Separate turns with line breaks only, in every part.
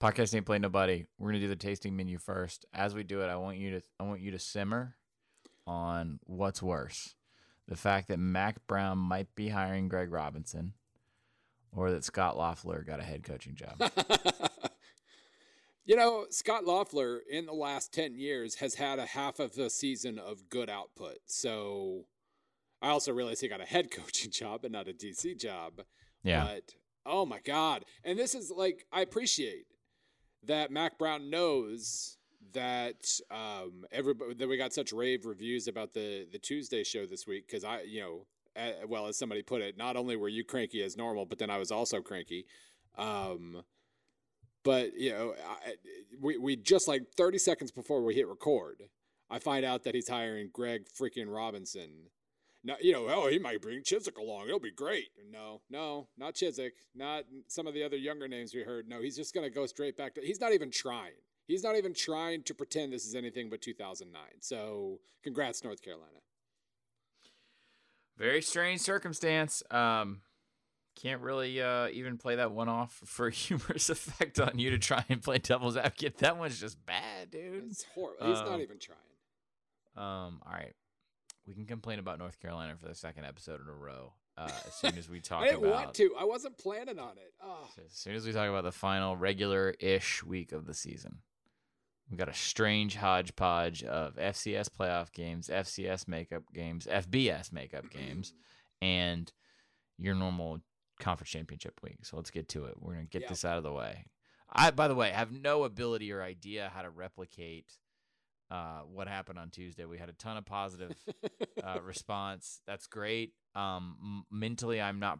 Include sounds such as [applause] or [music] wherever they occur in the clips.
Podcast ain't played nobody. We're gonna do the tasting menu first. As we do it, I want you to I want you to simmer on what's worse. The fact that Mack Brown might be hiring Greg Robinson or that Scot Loeffler got a head coaching job. [laughs]
you know, Scot Loeffler in the last 10 years has had a half of a season of good output. So I also realize he got a head [laughs] coaching job and not a DC job.
Yeah.
But oh my God. And this is like, I appreciate that Mack Brown knows that um everybody that we got such rave reviews about the the Tuesday show this week because I you know uh, well as somebody put it not only were you cranky as normal but then I was also cranky. Um but you know I, we we just like 30 seconds before we hit record I find out that he's hiring Greg freaking Robinson not you know oh he might bring Chizik along. It'll be great. No no not Chizik not some of the other younger names we heard. No he's just gonna go straight back to he's not even trying. He's not even trying to pretend this is anything but 2009 so congrats North Carolina.
Very strange circumstance. Um can't really uh, even play that one off for [laughs] humorous effect on you to try and play devil's advocate. That one's just bad, dude.
it's horrible he's
Um,
not even trying.
Um, all right. We can complain about North Carolina for the second episode in a row. Uh, as soon as we [laughs] talk
I didn't
about
want to I wasn't planning on it oh
as soon as we talk about the final regular-ish week of the season. we've got a strange hodgepodge of FCS playoff games, FCS makeup games, FBS makeup [clears throat] games, and your normal conference championship week. So let's get to it. We're gonna get
Yeah.
this out of the way. I, by the way, have no ability or idea how to replicate uh, what happened on Tuesday. We had a ton of positive [laughs] uh, response. That's great. Um, m- mentally, I'm not,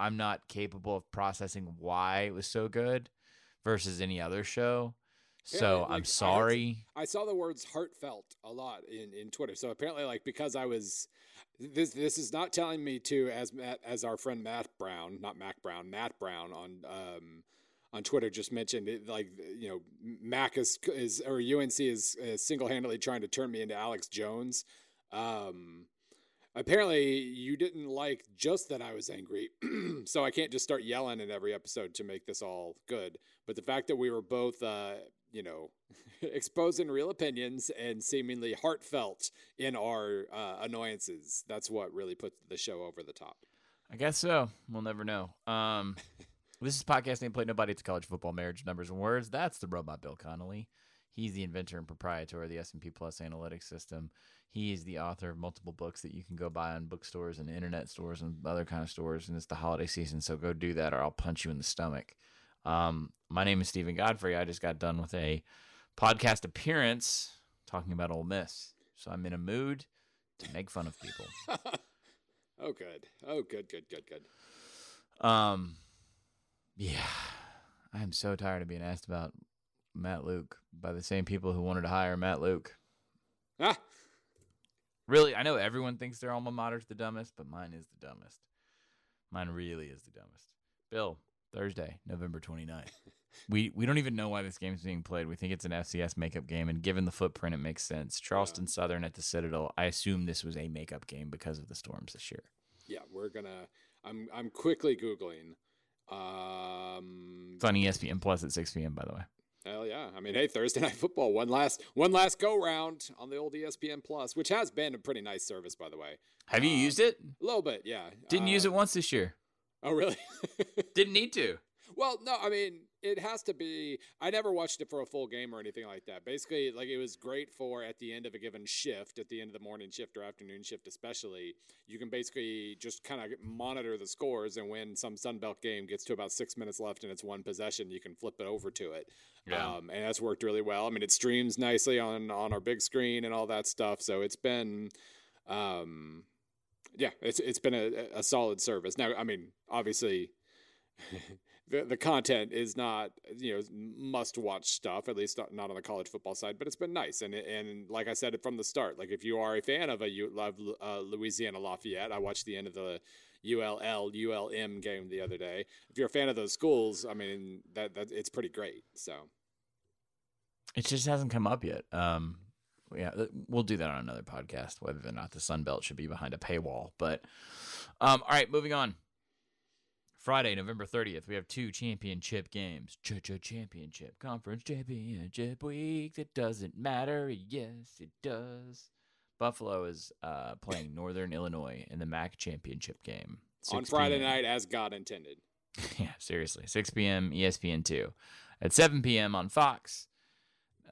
I'm not capable of processing why it was so good versus any other show.
Yeah,
So
like, I
I'm sorry.
I saw the words heartfelt a lot in, in Twitter. So apparently, like because I was this this is not telling me to as Matt as our friend Matt Brown, not Mack Brown, Matt Brown on um on Twitter just mentioned it, like you know Mack is is or UNC is, is single handedly trying to turn me into Alex Jones. Um, apparently you didn't like just that I was angry, [clears throat] so I can't just start yelling in every episode to make this all good. But the fact that we were both, uh, you know, [laughs] exposing real opinions and seemingly heartfelt in our uh, annoyances, that's what really put the show over the top.
I guess so. We'll never know. Um, [laughs] this is podcast ain't played nobody. It's college football, marriage, numbers, and words. That's the robot Bill Connelly. He's the inventor and proprietor of the S&P Plus analytics system. He is the author of multiple books that you can go buy on bookstores and internet stores and other kind of stores. And it's the holiday season, so go do that, or I'll punch you in the stomach. Um, my name is Steven Godfrey. I just got done with a podcast appearance talking about Ole Miss, so I'm in a mood to make fun of people. [laughs]
oh, good. Oh, good, good, good, good.
Um, yeah, I'm so tired of being asked about Matt Luke by the same people who wanted to hire Matt Luke.
Ah,
Really, I know everyone thinks their alma mater's the dumbest, but mine is the dumbest. Mine really is the dumbest. Bill, Thursday, November 29th. [laughs] we we don't even know why this game's being played. We think it's an FCS makeup game, and given the footprint, it makes sense. Charleston Southern at the Citadel. I assume this was a makeup game because of the storms this year.
yeah, we're gonna. I'm I'm quickly googling. Um,
It's on ESPN Plus at 6 p.m. By the way.
Hell yeah! I mean, hey, Thursday [laughs] night football, one last one last go round on the old ESPN Plus, which has been a pretty nice service, by the way.
Have you
Um,
used it?
A little bit, yeah.
Didn't use it once this year.
Oh, really? [laughs]
Didn't need to.
well, no, I mean, it has to be. I never watched it for a full game or anything like that. Basically, like it was great for at the end of a given shift, at the end of the morning shift or afternoon shift, especially. You can basically just kind of monitor the scores, and when some Sunbelt game gets to about six minutes left and it's one possession, you can flip it over to it. Um, and that's worked really well. I mean, it streams nicely on on our big screen and all that stuff. So it's been, um, yeah, it's it's been a, a solid service. Now, I mean, obviously, [laughs] the the content is not you know must watch stuff. At least not, not on the college football side. But it's been nice. And and like I said from the start, like if you are a fan of a you love uh, Louisiana Lafayette, I watched the end of the ULL ULM game the other day. If you're a fan of those schools, I mean that that it's pretty great. So
It just hasn't come up yet. Um, yeah, we'll do that on another podcast, whether or not the Sun Belt should be behind a paywall. But, um, all right, moving on. Friday, November 30th, we have two championship games. Championship, conference championship week. It doesn't matter. Yes, it does. Buffalo is uh, playing [laughs] Northern Illinois in the MAC championship game.
On Friday
p.m.
night, as God intended. [laughs]
yeah, seriously. 6 p.m. ESPN 2. At 7 p.m. on Fox,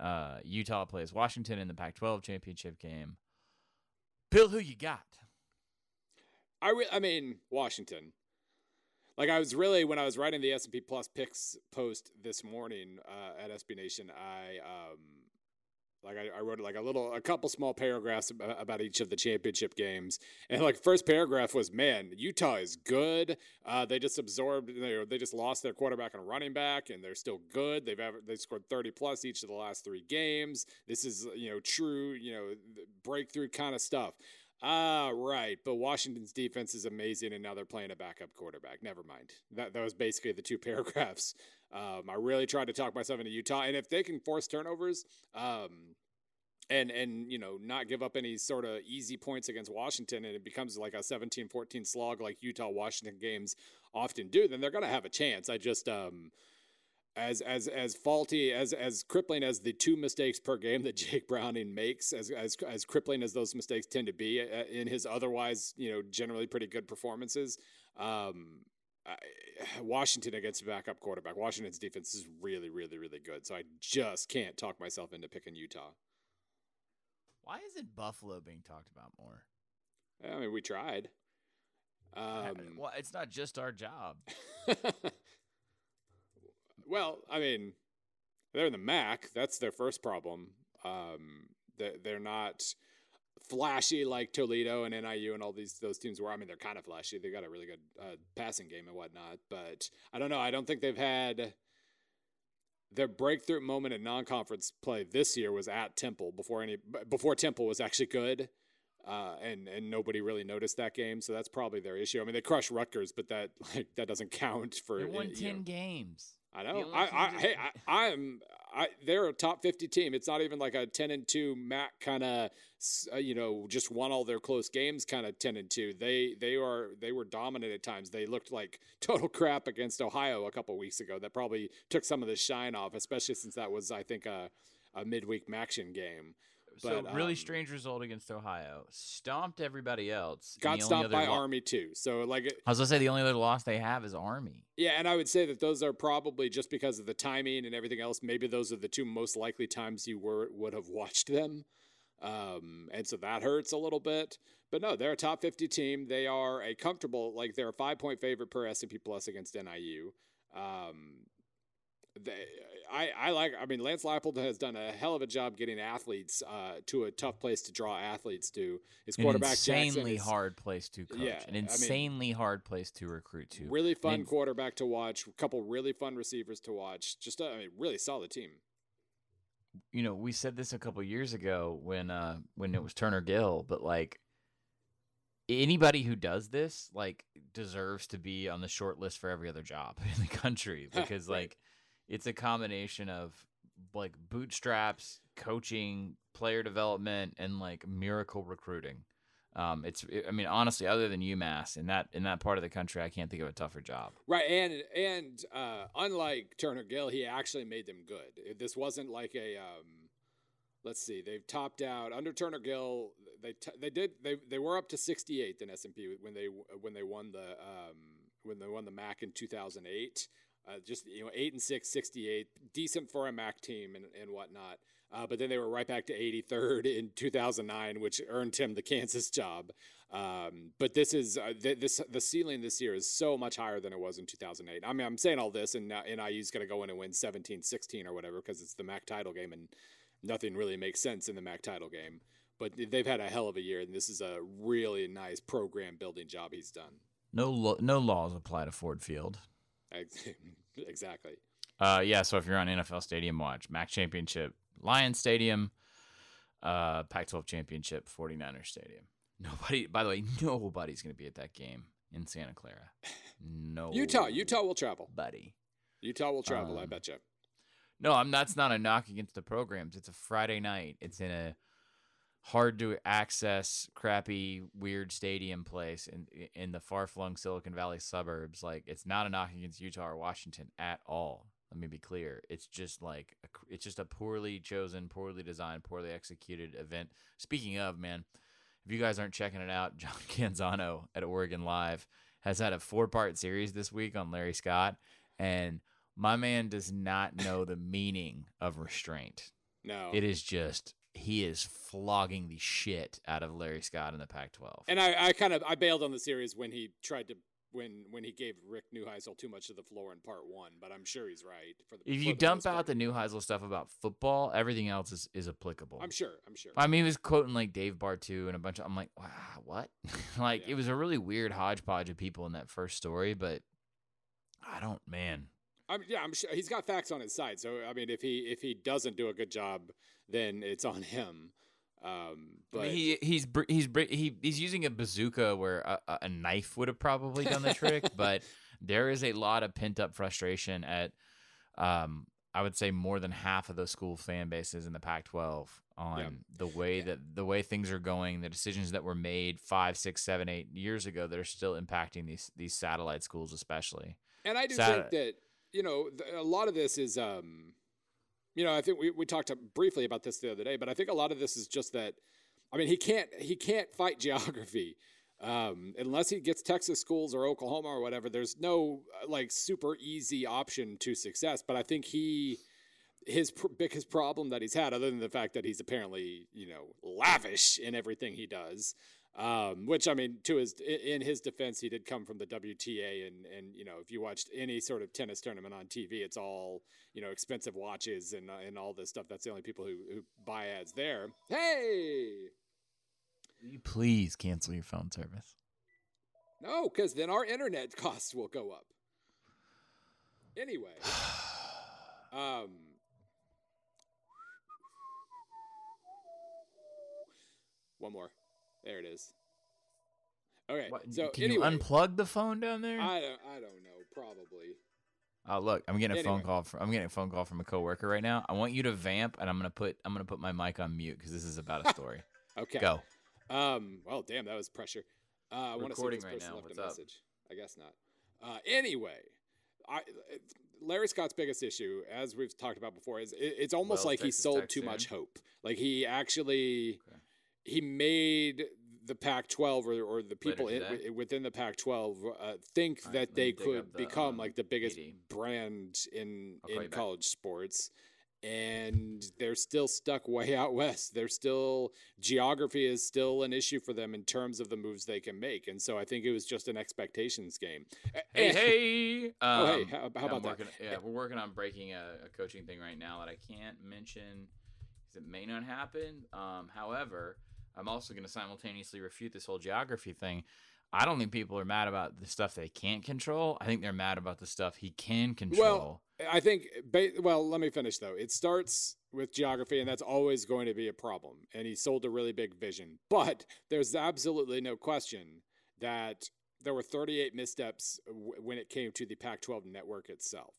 uh, Utah plays Washington in the Pac 12 championship game. Bill, who you got?
I re- I mean Washington. Like I was really when I was writing the S and P Plus picks post this morning uh, at SB Nation, I um like I, I wrote like a little a couple small paragraphs about, each of the championship games, and like first paragraph was man Utah is good. Uh, they just absorbed they they just lost their quarterback and running back, and they're still good. They've ever they scored thirty plus each of the last three games. This is you know true you know breakthrough kind of stuff. Ah, right. But Washington's defense is amazing, and now they're playing a backup quarterback. Never mind. That that was basically the two [laughs] paragraphs. Um, I really tried to talk myself into Utah, and if they can force turnovers, um, and and you know not give up any sort of easy points against Washington, and it becomes like a 17-14 slog like Utah Washington games often do, then they're to have a chance. I just um, as as as faulty as as crippling as the two mistakes per game that [laughs] Jake Browning makes, as as as crippling as those mistakes tend to be uh, in his otherwise you know generally pretty good performances. Um, Washington against a backup quarterback. Washington's defense is really really really good, so I just can't talk myself into picking Utah.
Why isn't Buffalo being talked about more?
I mean, we tried. Um,
well, it's not just our job. [laughs]
well, I mean, they're in the MAC. That's their first problem. Um, they, they're not flashy like Toledo and NIU and all these those teams were. I mean, they're kind of flashy. They got a really good uh, passing game and whatnot. But I don't know. I don't think they've had their breakthrough moment in non-conference play this year was at Temple before any before Temple was actually good. Uh, and and nobody really noticed that game, so that's probably their issue. I mean, they crushed Rutgers, but that [laughs] like that doesn't count for.
They won ten
know.
games.
I know. I, I hey, I, I'm. I they're a top fifty team. It's not even like a ten and two Mac kind of, uh, you know, just won all their close games kind of ten and two. They they are they were dominant at times. They looked like [laughs] total crap against Ohio a couple weeks ago. That probably took some of the shine off, especially since that was I think a a midweek MACtion game.
So
But,
really
um,
strange result against Ohio. Stomped everybody else.
Got
the only other
by
lo-
Army too. So like
I was gonna say the only other loss they have is Army.
Yeah, and I would say that those are probably just because of the timing and everything else. Maybe those are the two most likely times you were would have watched them, um, and so that hurts a little bit. But no, they're a top fifty team. They are a comfortable like they're a five point favorite per S and P plus against NIU. Um, they, I, I like. I mean, Lance Leipold has done a hell of a job getting athletes uh, to a tough place to draw athletes to. His
An
quarterback Jackson
insanely
is
hard place to coach.
Yeah, I
An
mean-
insanely hard place to recruit to.
really fun
mean-
quarterback to watch. A couple really fun receivers to watch. Just a I mean, really solid team.
you know, we said this a couple years ago when uh when it was Turner Gill, but like anybody who does this like deserves to be on the short list for every other job [laughs] in the country [laughs] because like it's a combination of like bootstraps, coaching, player development and like miracle recruiting. Um it's I mean honestly other than UMass in that in that part of the country I can't think of a tougher job.
Right, and and uh, unlike Turner Gill, he actually made them good. This wasn't like a um, let's see, they've topped out under Turner Gill. They t- they did they they were up to 68th in S and P when they when they won the um, when they won the MAC in 2008. Uh, just you know, eight and six, 68, decent for a MAC team and, and whatnot. Uh, but then they were right back to 83rd in 2009, which earned him the Kansas job. Um, but this is uh, th- this the ceiling this year is so much higher than it was in 2008. I mean, I'm saying all this, and now NIU's going to go in and win 17, 16 or whatever because it's the MAC title game, and nothing really makes sense in the MAC title game. But they've had a hell of a year, and this is a really nice program building job he's done.
No lo- no laws apply to Ford Field. [laughs]
exactly.
Uh, yeah. So if you're on NFL Stadium, watch MAC Championship, Lions Stadium, uh, Pac-12 Championship, 49ers Stadium. Nobody. By the way, nobody's gonna be at that game in Santa Clara. No.
Utah, Utah will travel.
buddy.
Utah will travel. I
Um,
bet you.
No, I'm. That's not a knock against the programs. It's a Friday night. It's in a hard to access, crappy, weird stadium place in in the far flung Silicon Valley suburbs. Like it's not a knock against Utah or Washington at all. Let me be clear. It's just like a, it's just a poorly chosen, poorly designed, poorly executed event. Speaking of, man, if you guys aren't checking it out, [laughs] John Canzano at Oregon Live has had a four part series this week on Larry Scott, and my man does not know the meaning of restraint.
No,
It is just he is flogging the shit out of Larry Scott in the Pac-12.
And I, I kind of I bailed on the series when he tried to when when he gave Rick Neuheisel too much of the floor in part one, but I'm sure he's right. For the,
if you dump out
part.
the Neuheisel stuff about football, everything else is, is applicable.
I'm sure, I'm sure.
I mean, he was quoting like Dave Bartu and a bunch of. I'm like, wow, what? [laughs] like,
Yeah.
it was a really weird hodgepodge of people in that first story, but I don't, man.
I'm, yeah, I'm sure he's got facts on his side. So I mean, if he if he doesn't do a good job, then it's on him. Um, but
I mean, he he's he's he he's using a bazooka where a, a- knife would have probably done the trick, [laughs] but there is a lot of pent up frustration at, um, I would say more than half of the school fan bases in the Pac-12 on
Yeah.
the way that the way things are going, the decisions that were made five, six, seven, eight years ago that are still impacting these these satellite schools, especially.
And I do
Sat-
think that you know a lot of this is, um, you know, I think we, we talked briefly about this the other day, but I think a lot of this is just that. I mean, he can't he can't fight [laughs] geography um, unless he gets Texas schools or Oklahoma or whatever. There's no uh, like super easy option to success. But I think he his pr- biggest problem that he's had, other than the fact that he's apparently you know lavish in everything he does, um, which I mean, to his in his defense, he did come from the WTA, and and you know, if you watched any sort of tennis tournament on TV, it's all you know expensive watches and uh, and all this stuff. That's the only people who who buy ads there. Hey,
Will you please cancel your phone service?
no, because then our internet [laughs] costs will go up. Anyway, [sighs] um. One more. There it is. Okay.
What,
so
can
anyway,
you unplug the phone down there?
I don't, I don't know. Probably.
Oh look, I'm getting a phone call from I'm getting a phone call from a coworker right now. I want you to vamp, and I'm gonna put I'm gonna put my mic on mute because this is about a [laughs] story.
Okay.
Go.
Um. Well, damn, that was pressure. Uh, I want to see this
right
person
now.
left
What's
a
up?
message. I guess not. Uh, anyway, I, Larry Scott's biggest issue, as we've talked about before, is it, it's almost
Wells,
like he sold too
soon.
much hope. Like he actually
Okay.
He made the Pac-12 or, or the people in, within the Pac-12 uh, think
right,
that they could
the,
become
um,
like the biggest
PD.
brand in
I'll
in
you back.
college sports. And they're still stuck [laughs] way out west. They're still geography is still an issue for them in terms of the moves they can make. And so I think it was just an expectations game.
Hey,
and-
hey. [laughs]
Oh, hey,
Um,
how, how
yeah,
about
I'm
that?
working, Yeah, we're working on breaking a, a coaching thing right now that I can't mention because it may not happen. Um, however, I'm also going to simultaneously refute this whole geography thing. I don't think people are mad about the stuff they can't control. I think they're mad about the stuff he can control.
Well, I think, ba- well, let me finish though. It starts with geography, and that's always going to be a problem. And he sold a really big vision. But there's absolutely no question that there were 38 missteps w- when it came to the Pac 12 network itself.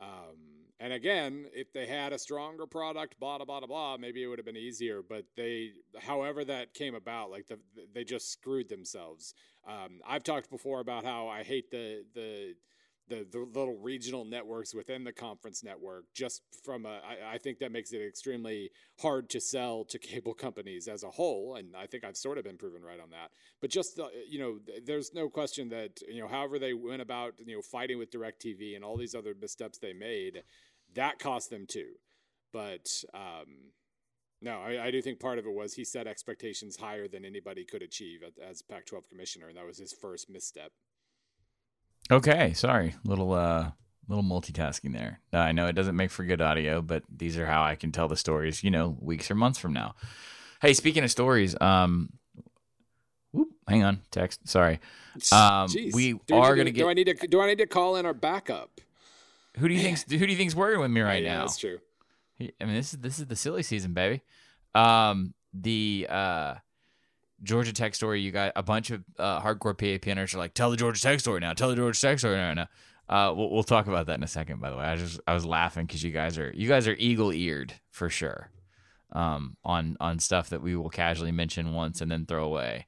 Um, and again, if they had a stronger product, blah, blah, blah, blah, maybe it would have been easier. But they, however that came about, like the, they just screwed themselves. Um, I've talked before about how I hate the, the, the, the little regional networks within the conference network just from a I, I think that makes it extremely hard to sell to cable companies as a whole and i think i've sort of been proven right on that but just the, you know th- there's no question that you know however they went about you know fighting with directv and all these other missteps they made that cost them too but um no, I, I do think part of it was he set expectations higher than anybody could achieve as Pac-12 commissioner, and that was his first misstep.
Okay, sorry, little uh, little multitasking there. Uh, I know it doesn't make for good audio, but these are how I can tell the stories. You know, weeks or months from now. Hey, speaking of stories, um, whoop, hang on, text. Sorry, Um,
Jeez.
we are gonna get-
Do I need to? Do I need to call in our backup?
who do you think's who do you think's working with me right
yeah,
now?
that's true.
I mean, this is this is the silly season, baby. Um, the uh, Georgia Tech story. You got a bunch of uh, hardcore PAPNers are like, tell the Georgia Tech story now. Tell the Georgia Tech story now. now. Uh, we'll, we'll talk about that in a second. By the way, I just I was laughing because you guys are you guys are eagle eared for sure. um, on on stuff that we will casually mention once and then throw away.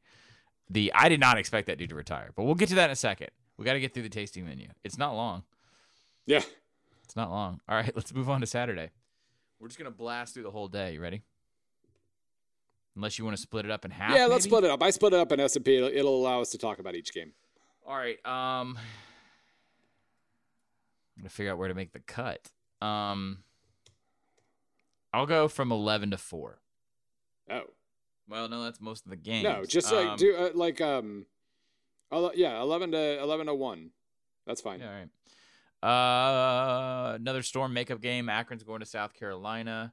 The I did not expect that dude to retire, but we'll get to that in a second. We got to get through the tasting menu. It's not long.
Yeah.
It's not long. All right, [laughs] let's move on to Saturday. We're just gonna blast through the whole day. You ready? Unless you want to split it up in half.
Yeah, let's
maybe?
split it up. I split it up in S and P. It'll, allow us to talk about each game.
All right. Um, I'm gonna figure out where to make the cut. Um, I'll go from eleven to four.
Oh
Well, no, that's most of the games.
no, just
Um,
like do uh, like um, yeah, eleven to eleven to one. That's fine.
Yeah, all right. Uh, another storm makeup game. Akron's going to South Carolina.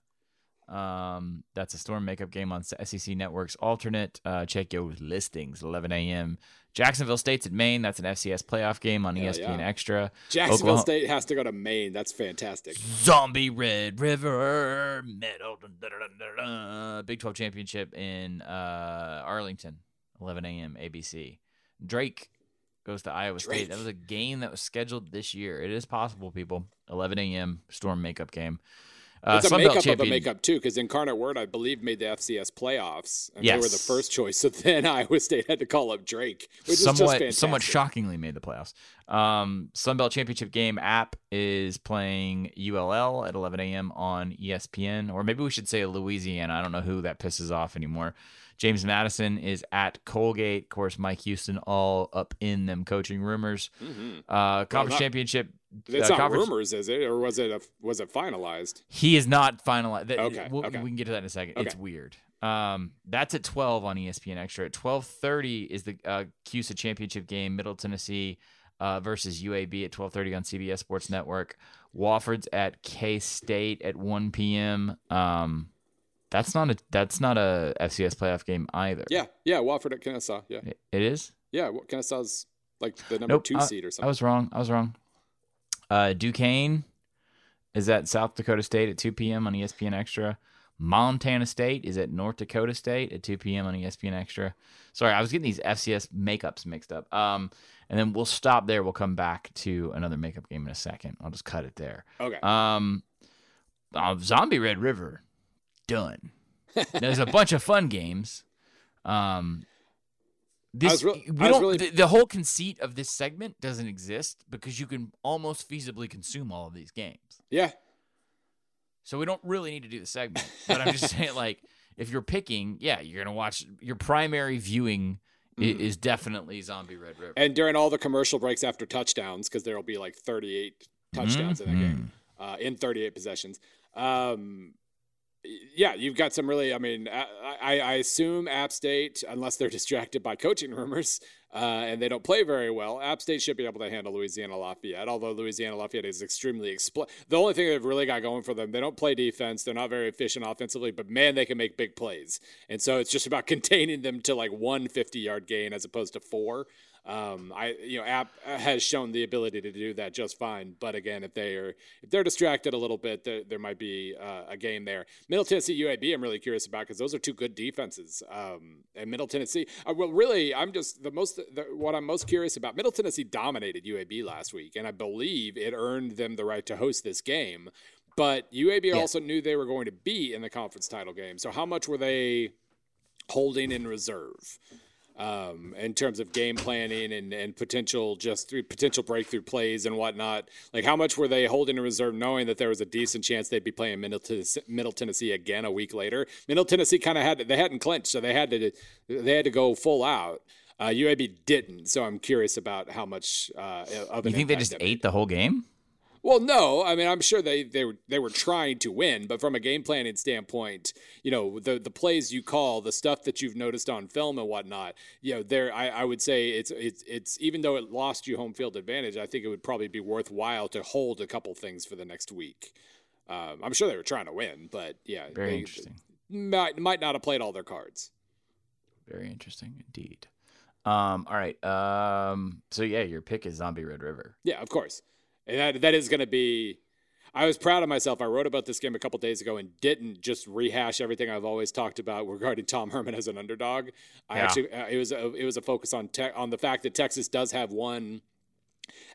Um, that's a storm makeup game on SEC Network's alternate. Uh, check your listings. 11 a.m. Jacksonville State's at Maine. That's an FCS playoff game on
Hell
ESPN
yeah.
Extra.
Jacksonville
Oklahoma-
State has to go to Maine. That's fantastic.
Zombie Red River Middle Big 12 Championship in uh, Arlington, 11 a.m. ABC. Drake goes to Iowa State. That was a game that was scheduled this year. It is possible, people. 11 a.m. Storm makeup game. Uh,
it's a makeup of a makeup too, because Incarnate Word, I believe, made the FCS playoffs, and they were the first choice. So then [laughs] Iowa State had to call up Drake, which is just
somewhat somewhat shockingly made the playoffs. Um, Sun Belt Championship game app is playing ULL at 11 a.m. on ESPN, or maybe we should say Louisiana. I don't know who that pisses off anymore. James Madison is at Colgate. Of course, Mike Houston all up in them coaching rumors.
Mhm.
Uh, conference
not-
championship.
It's
uh,
not rumors, is it, or was it a, was it finalized?
He is not finalized.
Okay,
we'll-
okay.
We can get to that in a second. It's weird. Um, that's at 12 on ESPN Extra. At 12:30 is the uh, CUSA championship game, Middle Tennessee uh, versus UAB at 12:30 on CBS Sports Network. Wofford's at K State at 1 p.m. Um, that's not a that's not a FCS playoff game either.
Yeah, yeah, Wofford at Kennesaw. Yeah,
It- is.
yeah, Kennesaw's like the number
Nope,
two
I-
seed or something.
I was wrong. I was wrong. Uh, Duquesne is at South Dakota State at 2 p.m. on ESPN Extra. Montana State is at North Dakota State at 2 p.m. on ESPN Extra. Sorry, I was getting these FCS makeups mixed up. Um, and then we'll stop there. We'll come back to another makeup game in a second. I'll just cut it there.
okay,
Um, uh, Zombie Red River, done. [laughs] There's a bunch of fun games. Um, this
was
we don't.
really-
the, the whole conceit of this segment doesn't exist because you can almost feasibly consume all of these games.
yeah,
So we don't really need to do the segment. [laughs] But I'm just saying, like, if you're picking, yeah, you're gonna watch. Your primary viewing
Mhm.
is definitely Zombie Red River.
and during all the commercial breaks after touchdowns, because there will be like 38 touchdowns in that game.
Mhm.
uh, in 38 possessions. Um, yeah, you've got some really. I mean, I, I, assume App State, unless they're [laughs] distracted by coaching rumors uh, and they don't play very well, App State should be able to handle Louisiana Lafayette. Although Louisiana Lafayette is extremely expl- The only thing they've really got going for them, they don't play defense. They're not very efficient offensively, but man, they can make big plays. And so it's just about [laughs] containing them to like one 50 yard gain as opposed to four. Um, I you know App has shown the ability to do that just fine, but again, if they are if they're distracted a little bit, there, there might be uh, a game there. Middle Tennessee UAB, I'm really curious about because those are two good defenses. Um, and Middle Tennessee, uh, well, really, I'm just the most the, what I'm most curious about. Middle Tennessee dominated UAB last week, and I believe it earned them the right to host this game. But UAB
Yeah.
also knew they were going to be in the conference title game. So how much were they holding in reserve? Um, in terms of game planning and, and potential just potential breakthrough plays and whatnot. Like how much were they holding in reserve, knowing that there was a decent chance they'd be playing Middle Tennessee, Middle Tennessee again a week later? Middle Tennessee kind of had they hadn't clinched, so they had to they had to go full out. Uh, UAB didn't, so I'm curious about how much uh, of an
You think they just ate the whole game?
Well, no. I mean, I'm sure they they were they were trying to win, but from a game planning standpoint, you know, the the plays you call, the stuff that you've noticed on film and whatnot, you know, there I, I would say it's it's it's even though it lost you home field advantage, I think it would probably be worthwhile to hold a couple things for the next week. Um, I'm sure they were trying to win, but yeah,
Very
they
interesting.
might might not have played all their cards.
Very interesting indeed. Um, all right. Um, so yeah, your pick is Zombie Red River.
Yeah, of course. And that that is going to be. I was proud of myself. I wrote about this game a couple days ago and didn't just rehash everything I've always talked about regarding Tom Herman as an underdog. I
Yeah.
actually uh, it was a, it was a focus on te- on the fact that Texas does have one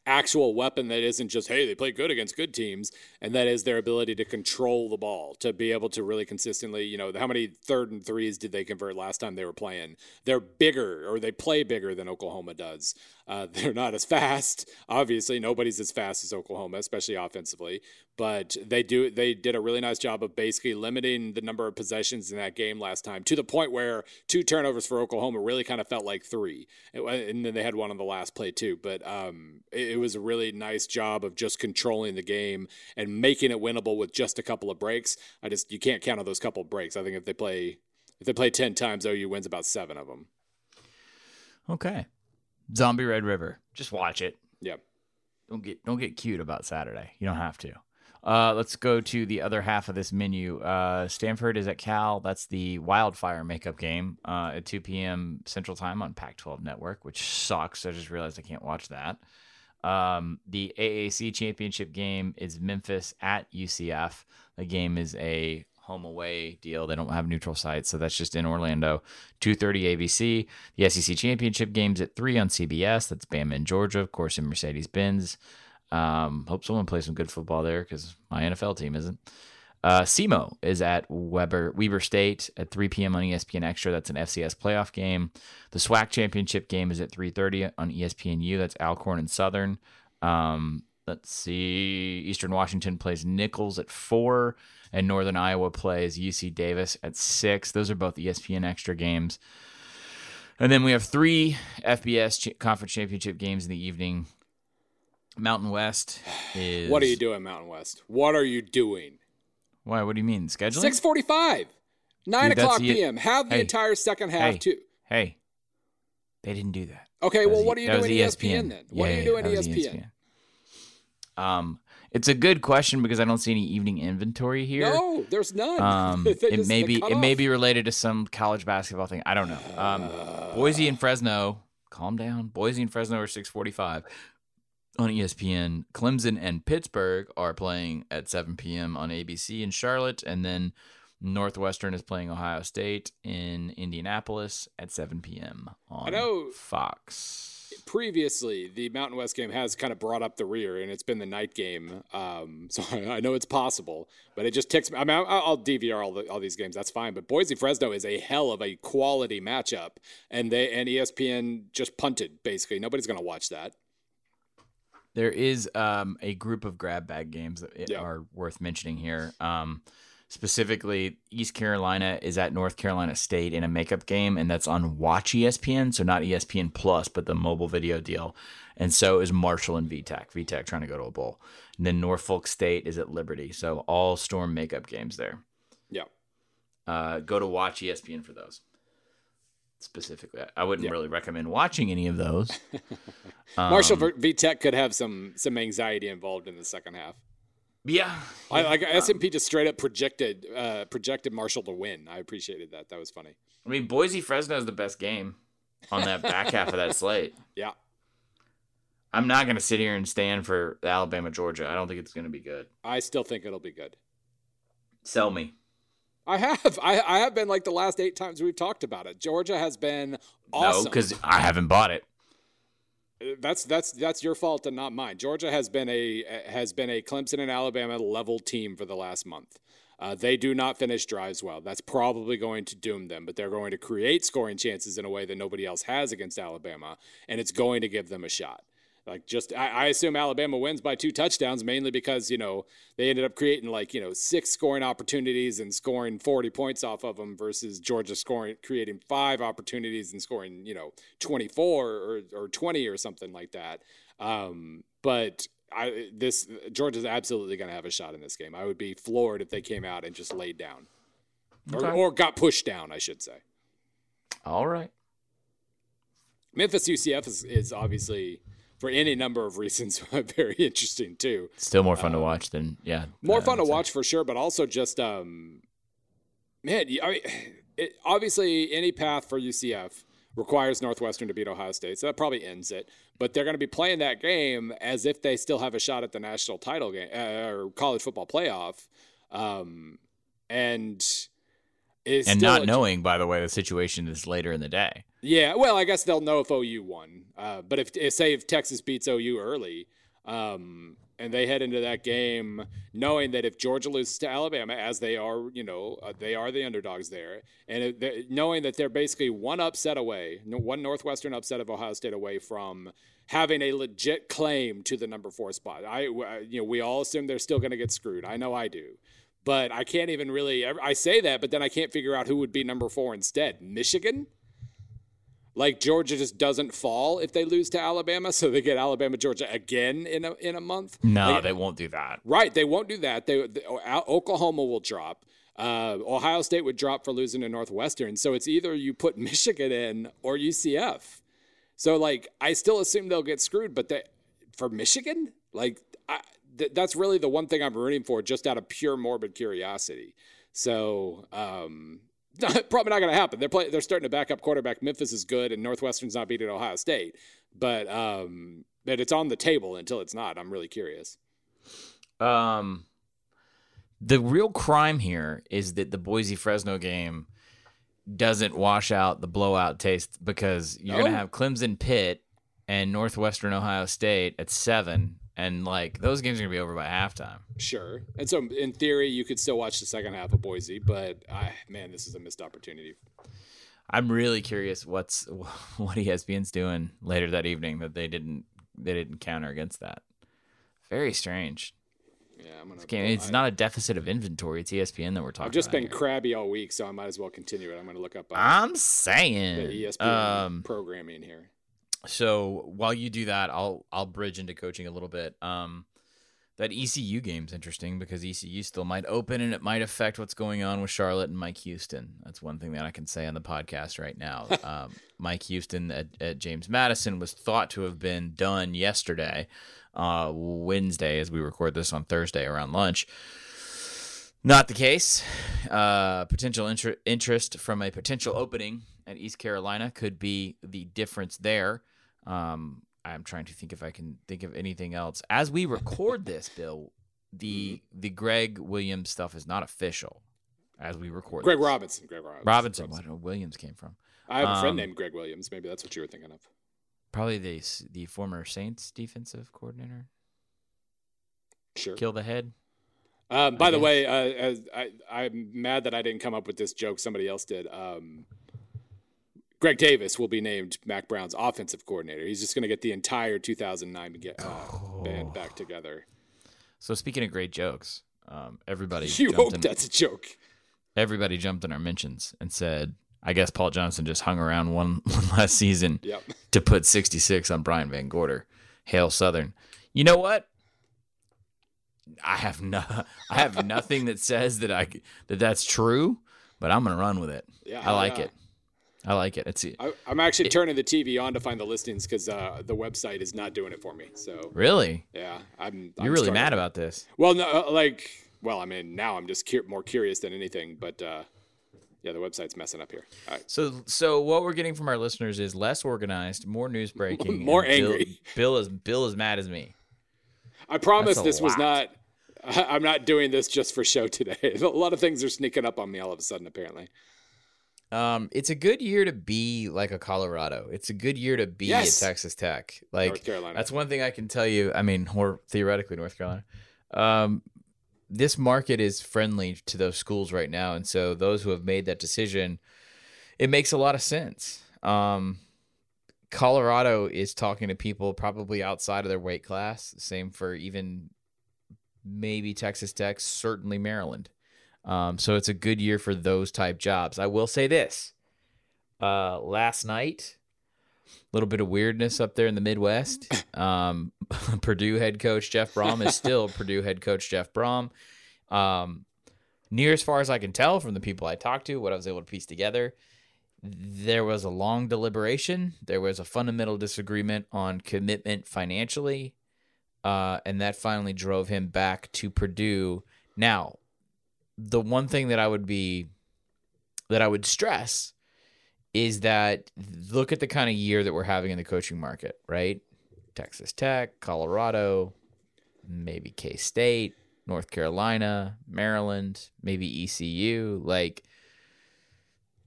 actual weapon that isn't just hey they play good against good teams, and that is their ability to control the ball, to be able to really consistently, you know, how many third and threes did they convert last time they were playing? They're bigger or they play bigger than Oklahoma does. Uh, [laughs] they're not as fast. Obviously, nobody's as fast as Oklahoma, especially offensively. But they do. They did a really nice job of basically limiting the number of possessions in that game last time to the point where two turnovers for Oklahoma really kind of felt like three, and then they had one on the last play too. But um, it, it was a really nice job of just controlling the game and making it winnable with just a couple of breaks. I just you can't count on those couple of breaks. I think if they play if they play ten times, OU wins about seven of them.
Okay. Zombie Red River. Just watch it.
Yep.
Don't get don't get cute about Saturday. You don't have to. Uh, let's go to the other half of this menu. Uh, Stanford is at Cal. That's the Wildfire makeup game uh, at 2 p.m. Central Time on Pac-12 Network, which sucks. I just realized I can't watch that. Um, the AAC championship game is Memphis at UCF. The game is a home away deal. They don't have neutral sites, so that's just in Orlando. 2:30 ABC. The SEC championship games at three on CBS. That's Bama in Georgia, of course, in Mercedes Benz. Um, hope someone plays some good football there because my NFL team isn't. Uh, SEMO is at Weber Weber State at 3 p.m. on ESPN Extra. That's an FCS playoff game. The SWAC championship game is at 3:30 on ESPNU. That's Alcorn and Southern. Um, let's see. Eastern Washington plays Nicholls at four, and Northern Iowa plays UC Davis at six. Those are both ESPN Extra games. And then we have three FBS ch- conference championship games in the evening. Mountain West is.
What are you doing, Mountain West? What are you doing?
Why? What do you mean scheduling?
Six forty-five, nine
Dude,
o'clock
the-
p.m. Have the
Hey.
entire second half
Hey.
too.
Hey, they didn't do that.
Okay,
That
well,
was
what are you doing ESPN, then? What
Yeah,
are you doing E
that
ESPN?
Um, it's a good question because I don't see any evening inventory here.
No, there's none. [laughs]
Um, it may be it may be related to some college basketball thing. I don't know. Um, Boise and Fresno, calm down. Boise and Fresno are six forty five on ESPN. Clemson and Pittsburgh are playing at seven p.m. on ABC in Charlotte, and then Northwestern is playing Ohio State in Indianapolis at seven p.m. on I
know-
Fox.
previously the Mountain West game has kind of brought up the rear, and it's been the night game. Um, [laughs] so I know it's possible, but it just ticks me. I mean, I'll, DVR all, the, all these games. That's fine. But Boise Fresno is a hell of a quality matchup, and they and ESPN just punted basically. Nobody's going to watch that.
There is um, a group of grab bag games that
Yeah.
are worth mentioning here. Um, specifically, East Carolina is at North Carolina State in a makeup game, and that's on Watch ESPN, so not ESPN Plus, but the mobile video deal. And so is Marshall and VTech. VTech trying to go to a bowl. And then Norfolk State is at Liberty. So all Storm makeup games there.
Yeah.
Uh, go to Watch ESPN for those. Specifically, I wouldn't
Yeah.
really recommend watching any of those. [laughs]
Marshall
Um,
V Tech could have some some anxiety involved in the second half.
yeah,
I like
um,
S and P just straight up projected uh, projected Marshall to win. I appreciated that. That was funny.
I mean, Boise Fresno is the best game on that back half of that slate. [laughs]
Yeah.
I'm not going to sit here and stand for Alabama Georgia. I don't think it's going to be good.
I still think it'll be good.
Sell me.
I have. I, I have been like the last eight times we've talked about it. Georgia has been awesome.
No, because I haven't bought it.
that's that's that's your fault and not mine. Georgia has been a has been a Clemson and Alabama level team for the last month. Uh, they do not finish drives well. That's probably going to doom them, but they're going to create scoring chances in a way that nobody else has against Alabama, and it's going to give them a shot. Like just, I, I assume Alabama wins by two touchdowns, mainly because you know they ended up creating like you know six scoring opportunities and scoring forty points off of them, versus Georgia scoring creating five opportunities and scoring you know twenty four or, or twenty or something like that. Um, but I this Georgia's absolutely going to have a shot in this game. I would be floored if they came out and just laid down, or, or got pushed down, I should say.
All right.
Memphis UCF is, is obviously for any number of reasons [laughs] very interesting too.
Still more fun to
Um,
watch than, yeah.
More
I
fun to watch for sure, but also just um, man, I mean, it, obviously any path for UCF requires Northwestern to beat Ohio State, so that probably ends it. But they're going to be playing that game as if they still have a shot at the national title game uh, or college football playoff, um, and is
and not knowing, by the way, the situation is later in the day.
Yeah, well, I guess they'll know if OU won. Uh, but if, if say if Texas beats OU early, um, and they head into that game knowing that if Georgia loses to Alabama, as they are, you know, uh, they are the underdogs there, and knowing that they're basically one upset away, one Northwestern upset of Ohio State away from having a legit claim to the number four spot. I, uh, you know, we all assume they're still going to get screwed. I know I do. But I can't even really. I say that, but then I can't figure out who would be number four instead. Michigan? like Georgia just doesn't fall if they lose to Alabama, so they get Alabama Georgia again in a in a month.
No,
Like,
they won't do that.
right, they won't do that. They, they- Oklahoma will drop. Uh, Ohio State would drop for losing to Northwestern. So it's either you put [laughs] Michigan in or UCF. So like I still assume they'll get screwed, but they, for Michigan, like I, th- that's really the one thing I'm rooting for, just out of pure morbid curiosity. So um, [laughs] probably not going to happen. They're play, they're starting to back up quarterback. Memphis is good, and Northwestern's not beating Ohio State, but um, but it's on the table until it's not. I'm really curious.
Um, the real crime here is that the Boise Fresno game doesn't wash out the blowout taste because you're
No.
gonna have Clemson Pitt and Northwestern Ohio State at seven, and like those games are gonna be over by halftime.
Sure. And so, in theory, you could still watch the second half of Boise, but I, man, this is a missed opportunity.
I'm really curious what's [laughs] what ESPN's doing later that evening that they didn't they didn't counter against that. Very strange.
Yeah, I'm gonna.
Game- It's not a deficit of inventory. It's ESPN that we're talking. About.
I've just been
here.
crabby all week, so I might as well continue it. I'm going to look up uh,
I'm
the
saying.
ESPN
Um,
programming here.
So while you do that, I'll I'll bridge into coaching a little bit. Um, that ECU game's interesting because ECU still might open and it might affect what's going on with Charlotte and Mike Houston. That's one thing that I can say on the podcast right now. [laughs] um, Mike Houston at, at James Madison was thought to have been done yesterday, uh, Wednesday, as we record this on Thursday around lunch. Not the case. Uh, potential inter- interest from a potential opening at East Carolina could be the difference there. Um, I'm trying to think if I can think of anything else. As we record this, Bill, the the Greg Williams stuff is not official. As we record,
Greg
this.
Robinson. Greg Robinson.
Robinson. What where Williams came from?
I have a friend
Um,
named Greg Williams. Maybe that's what you were thinking of.
Probably the the former Saints defensive coordinator.
Sure.
Kill the head.
Um, by
I
the
guess.
way, uh, as I, I'm mad that I didn't come up with this joke. Somebody else did. Um, Greg Davis will be named Mack Brown's offensive coordinator. He's just going to get the entire 2009 get, uh, band back together.
So speaking of great jokes, um, everybody [laughs]
You
jumped
hope
in-
that's a joke.
everybody jumped in our mentions and said, I guess Paul Johnson just hung around one, [laughs] one last season
Yep.
to put 66 on Brian VanGorder. Hail Southern. You know what? I have no, I have [laughs] nothing that says that I that that's true, but I'm gonna run with it.
Yeah,
I like
yeah.
it. I like it. It's
I, I'm actually turning the TV on to find the listings because uh, the website is not doing it for me. So
really
yeah, I'm.
you're
I'm
really
struggling.
mad about this.
Well, no, uh, like, well, I mean, now I'm just cur- more curious than anything. But uh, yeah, the website's messing up here. All right.
So, so what we're getting from our listeners is less organized, more news [laughs] breaking,
More
and Bill-
angry. [laughs]
Bill is Bill is mad as me.
I promise this was not. [laughs] I'm not doing this just for show today. A lot of things are sneaking up on me all of a sudden. Apparently,
Um, it's a good year to be like a Colorado. It's a good year to be
Yes.
at Texas Tech. Like
North Carolina.
that's one thing I can tell you. I mean, or theoretically North Carolina. Um, this market is friendly to those schools right now, and so those who have made that decision, it makes a lot of sense. Um, Colorado is talking to people probably outside of their weight class. Same for even maybe Texas Tech, certainly Maryland. Um, so it's a good year for those type jobs. I will say this: uh, last night, a little bit of weirdness up there in the Midwest. [coughs] Um, [laughs] Purdue head coach Jeff Brohm is still [laughs] Purdue head coach Jeff Brohm. Um, near as far as I can tell from the people I talked to, what I was able to piece together, there was a long deliberation. There was a fundamental disagreement on commitment financially, uh, and that finally drove him back to Purdue. Now, the one thing that I would be that I would stress is that look at the kind of year that we're having in the coaching market, right? Texas Tech, Colorado, maybe K State, North Carolina, Maryland, maybe ECU. Like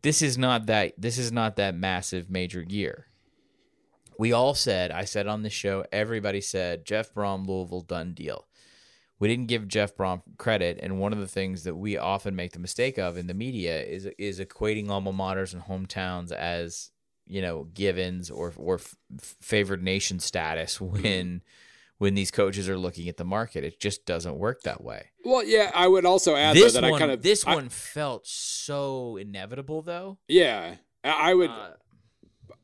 this is not that this is not that massive major year. We all said, I said on the show, everybody said Jeff Brohm Louisville done deal. We didn't give Jeff Brohm credit, and one of the things that we often make the mistake of in the media is is equating alma maters and hometowns as you know givens or or f- favored nation status when when these coaches are looking at the market. It just doesn't work that way.
Well, yeah, I would also add
This
though, that
one,
I kind of
this
I-
one felt so inevitable, though.
Yeah, I I would.
Uh,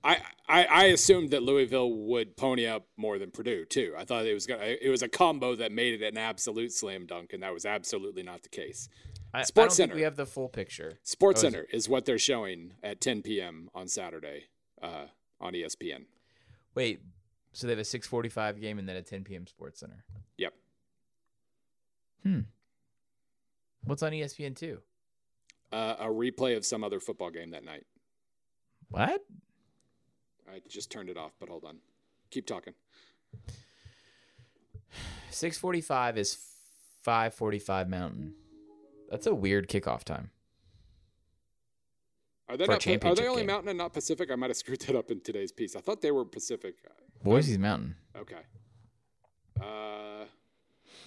I, I I assumed that Louisville would pony up more than Purdue too. I thought it was gonna. It was a combo that made it an absolute slam dunk, and that was absolutely not the case.
I, I
Sports
think
Center.
we have the full picture.
Sports
Oh,
Center is what they're showing at 10 p.m. on Saturday uh, on ESPN.
Wait, so they have a 6:45 game and then a 10 p.m. Sports Center.
Yep.
Hmm. What's on ESPN two?
Uh, a replay of some other football game that night.
What?
I just turned it off, but hold on. Keep talking.
6:45 is 5:45 Mountain. That's a weird kickoff time.
Are they not? Are they only
game.
Mountain and not Pacific? I might have screwed that up in today's piece. I thought they were Pacific.
Boise's Mountain.
Okay. Uh,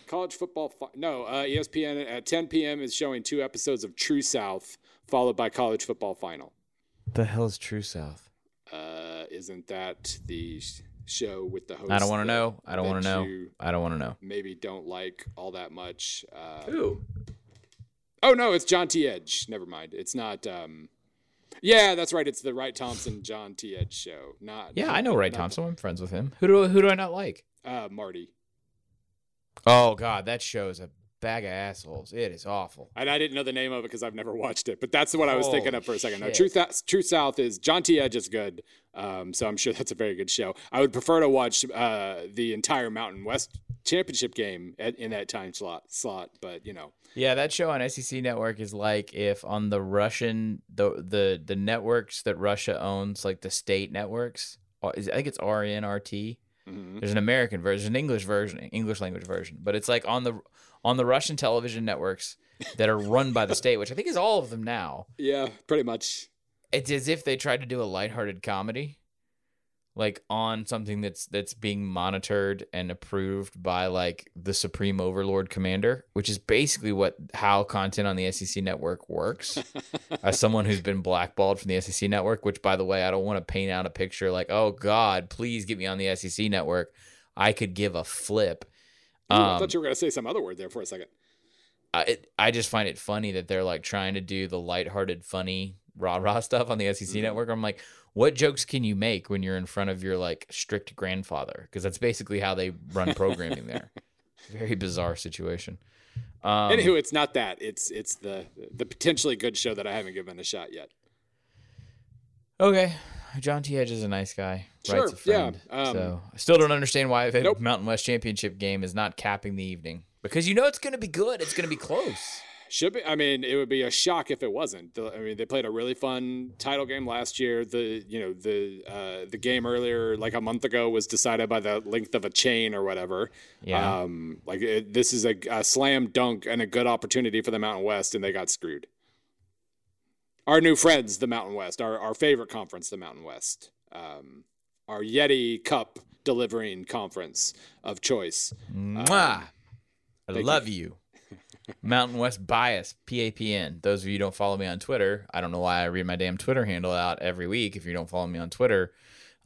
college football. Fi- no, uh, ESPN at 10 p.m. is showing two episodes of True South, followed by college football final.
The hell is True South?
Uh, isn't that the show with the host?
I don't want to know. I don't want to know. I don't want to know.
Maybe don't like all that much. Uh,
Who?
oh no, it's John T. Edge. Never mind. It's not. Um, yeah, that's right. It's the Wright Thompson John T. Edge show. Not.
Yeah, I know Wright
not-
Thompson. I'm friends with him. Who do who do I not like?
Uh, Marty.
Oh God, that show is a bag of assholes. It is awful.
And I didn't know the name of it because I've never watched it, but that's what I was thinking of for a second. No. True, Th- True South is John T. Edge is good, um, so I'm sure that's a very good show. I would prefer to watch uh, the entire Mountain West championship game at, in that time slot. Slot, but you know,
Yeah, that show on SEC Network is like if on the Russian the the the networks that Russia owns, like the state networks. uh, I think it's RNRT.
mhm.
There's an American version, an English version, English language version, but it's like on the on the Russian television networks that are run by the state, which I think is all of them now.
yeah, pretty much.
It's as if they tried to do a lighthearted comedy, like on something that's that's being monitored and approved by like the supreme overlord commander, which is basically what how content on the SEC network works. [laughs] As someone who's been blackballed from the SEC network, which by the way, I don't want to paint out a picture like, oh God, please get me on the SEC network. I could give a flip.
Ooh, I
Um,
thought you were going to say some other word there for a second.
I it, I just find it funny that they're like trying to do the lighthearted, funny rah rah [laughs] stuff on the SEC
Mhm.
network. I'm like, what jokes can you make when you're in front of your like strict grandfather? Because that's basically how they run [laughs] programming there. Very bizarre situation. Um,
Anywho, it's not that. It's it's the the potentially good show that I haven't given a shot yet.
okay, John T. Edge is a nice guy.
Sure,
a
yeah, um,
so I still don't understand why the
Nope.
Mountain West Championship game is not capping the evening because you know it's going to be good. It's going to be close. [sighs]
Should be. I mean, it would be a shock if it wasn't. The- I mean, they played a really fun title game last year. The you know the uh, the game earlier, like a month ago, was decided by the length of a chain or whatever.
Yeah.
Um, like it, this is a, a slam dunk and a good opportunity for the Mountain West, and they got screwed. Our new friends, the Mountain West, our our favorite conference, the Mountain West, um, our Yeti Cup delivering conference of choice.
Mwah. I
thank you.
love you. [laughs] Mountain West Bias, PAPN. Those of you who don't follow me on Twitter, I don't know why I read my damn Twitter handle out every week. If you don't follow me on Twitter,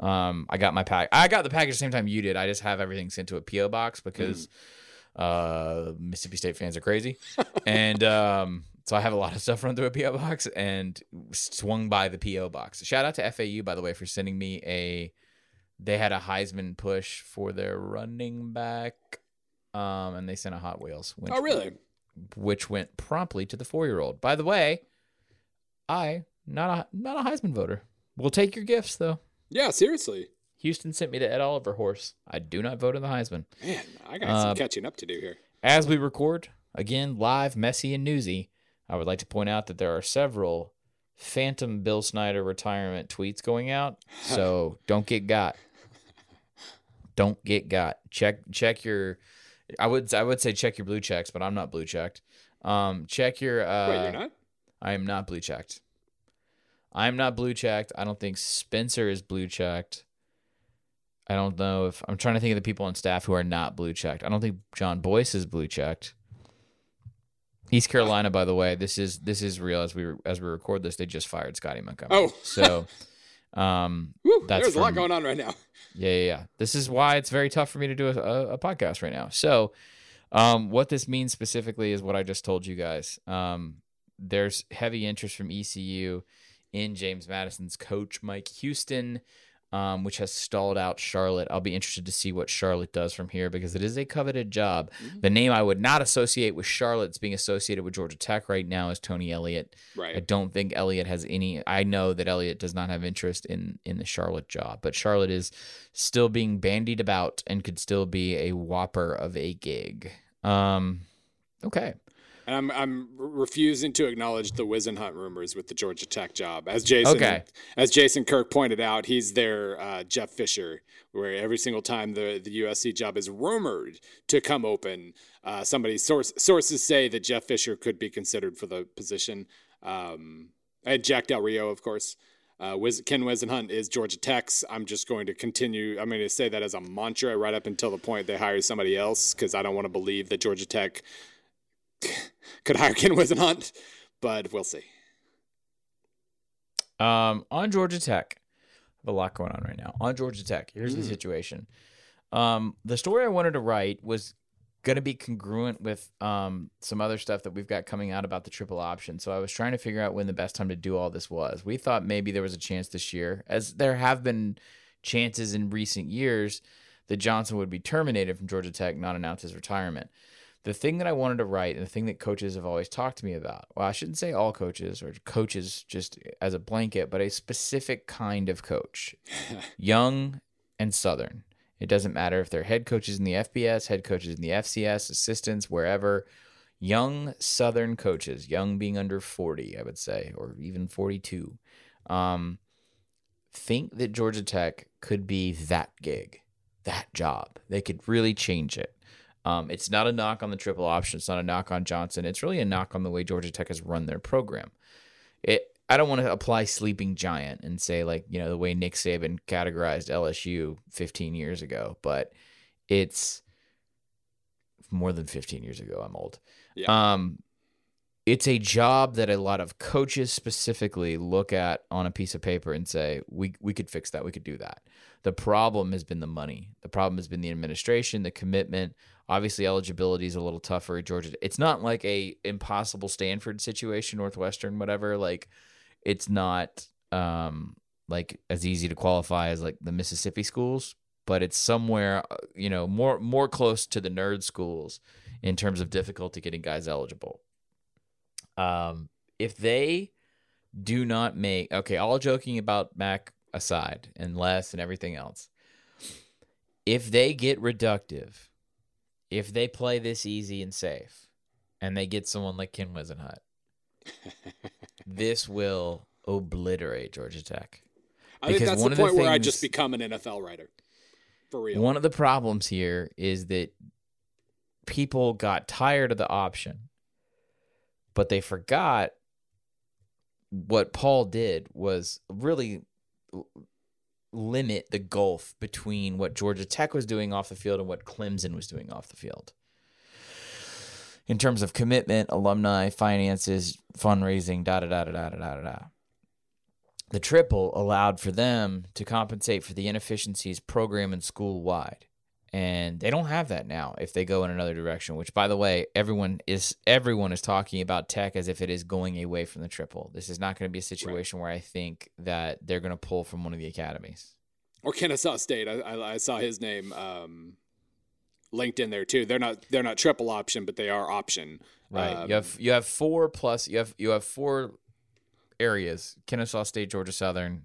um, I got my pack. I got the package the same time you did. I just have everything sent to a PO box because uh, Mississippi State fans are crazy, [laughs] and um, so I have a lot of stuff run through a PO box and swung by the PO box. Shout out to FAU by the way for sending me a. They had a Heisman push for their running back, um, and they sent a Hot Wheels. Which,
Oh, really?
Which went promptly to the four-year-old. By the way, I not a not a Heisman voter. We'll take your gifts though.
Yeah, seriously.
Houston sent me to Ed Oliver horse. I do not vote in the Heisman.
Man, I got some
Uh,
catching up to do here.
As we record, again, live, messy, and newsy, I would like to point out that there are several phantom Bill Snyder retirement tweets going out. [laughs] So don't get got. Don't get got. Check check your I would I would say check your blue checks, but I'm not blue checked. Um check your uh
Wait, you're not?
I am not blue checked. I'm not blue checked. I don't think Spencer is blue checked. I don't know if I'm trying to think of the people on staff who are not blue checked. I don't think John Boyce is blue checked. East Carolina, by the way, this is this is real as we as we record this. They just fired Scotty Montgomery.
Oh.
so um,
there's a lot going on right now.
yeah, yeah, yeah. This is why it's very tough for me to do a, a, a podcast right now. So, um, what this means specifically is what I just told you guys. Um, there's heavy interest from ECU in James Madison's coach, Mike Houston, um, which has stalled out Charlotte. I'll be interested to see what Charlotte does from here because it is a coveted job.
Mhm.
The name I would not associate with Charlotte's being associated with Georgia Tech right now is Tony Elliott.
Right.
I don't think Elliott has any. I know that Elliott does not have interest in in the Charlotte job, but Charlotte is still being bandied about and could still be a whopper of a gig. Um, okay,
And I'm I'm refusing to acknowledge the Whisenhunt rumors with the Georgia Tech job. As Jason
Okay.
as Jason Kirk pointed out, he's their uh, Jeff Fisher, where every single time the the USC job is rumored to come open, uh, somebody source sources say that Jeff Fisher could be considered for the position. Um, and Jack Del Rio, of course. Uh, Wiz- Ken Whisenhunt is Georgia Tech's. I'm just going to continue. I'm going to say that as a mantra right up until the point they hire somebody else because I don't want to believe that Georgia Tech could hire Ken Whisenhunt, but we'll see.
um, on Georgia Tech, I have a lot going on right now. On Georgia Tech, here's the
Mm.
situation. Um, the story I wanted to write was going to be congruent with um, some other stuff that we've got coming out about the triple option. So I was trying to figure out when the best time to do all this was. We thought maybe there was a chance this year, as there have been chances in recent years that Johnson would be terminated from Georgia Tech, not announce his retirement. The thing that I wanted to write, and the thing that coaches have always talked to me about, well, I shouldn't say all coaches or coaches just as a blanket, but a specific kind of coach, [laughs] young and Southern. It doesn't matter if they're head coaches in the FBS, head coaches in the FCS, assistants, wherever. Young Southern coaches, young being under 40, I would say, or even 42, um, think that Georgia Tech could be that gig, that job. They could really change it. Um, it's not a knock on the triple option. It's not a knock on Johnson. It's really a knock on the way Georgia Tech has run their program. It. I don't want to apply sleeping giant and say like you know the way Nick Saban categorized LSU 15 years ago, but it's more than 15 years ago. I'm old.
Yeah.
Um, it's a job that a lot of coaches specifically look at on a piece of paper and say, we, we could fix that. We could do that. The problem has been the money. The problem has been the administration, the commitment. Obviously, eligibility is a little tougher at Georgia. It's not like a impossible Stanford situation, Northwestern, whatever. Like, it's not um, like as easy to qualify as like the Mississippi schools, but it's somewhere uh, you know more more close to the nerd schools in terms of difficulty getting guys eligible. Um, if they do not make okay, all joking about Mack aside and Les and everything else, if they get reductive, if they play this easy and safe, and they get someone like Ken Whisenhunt, [laughs] this will obliterate Georgia Tech.
I think that's the
of the
point where I just become an NFL writer. For real.
One of the problems here is that people got tired of the option, but they forgot what Paul did was really limit the gulf between what Georgia Tech was doing off the field and what Clemson was doing off the field. In terms of commitment, alumni, finances, fundraising, da da da da da da da da. The triple allowed for them to compensate for the inefficiencies program and school wide. And they don't have that now if they go in another direction, which by the way, everyone is everyone is talking about tech as if it is going away from the triple. This is not going to be a situation where I think that they're going to pull from one of the academies.
or Kennesaw State. I, I, I saw his name um, linked in there too. They're not they're not triple option, but they are option.
Right.
Um,
you have you have four plus you have you have four areas: Kennesaw State, Georgia Southern,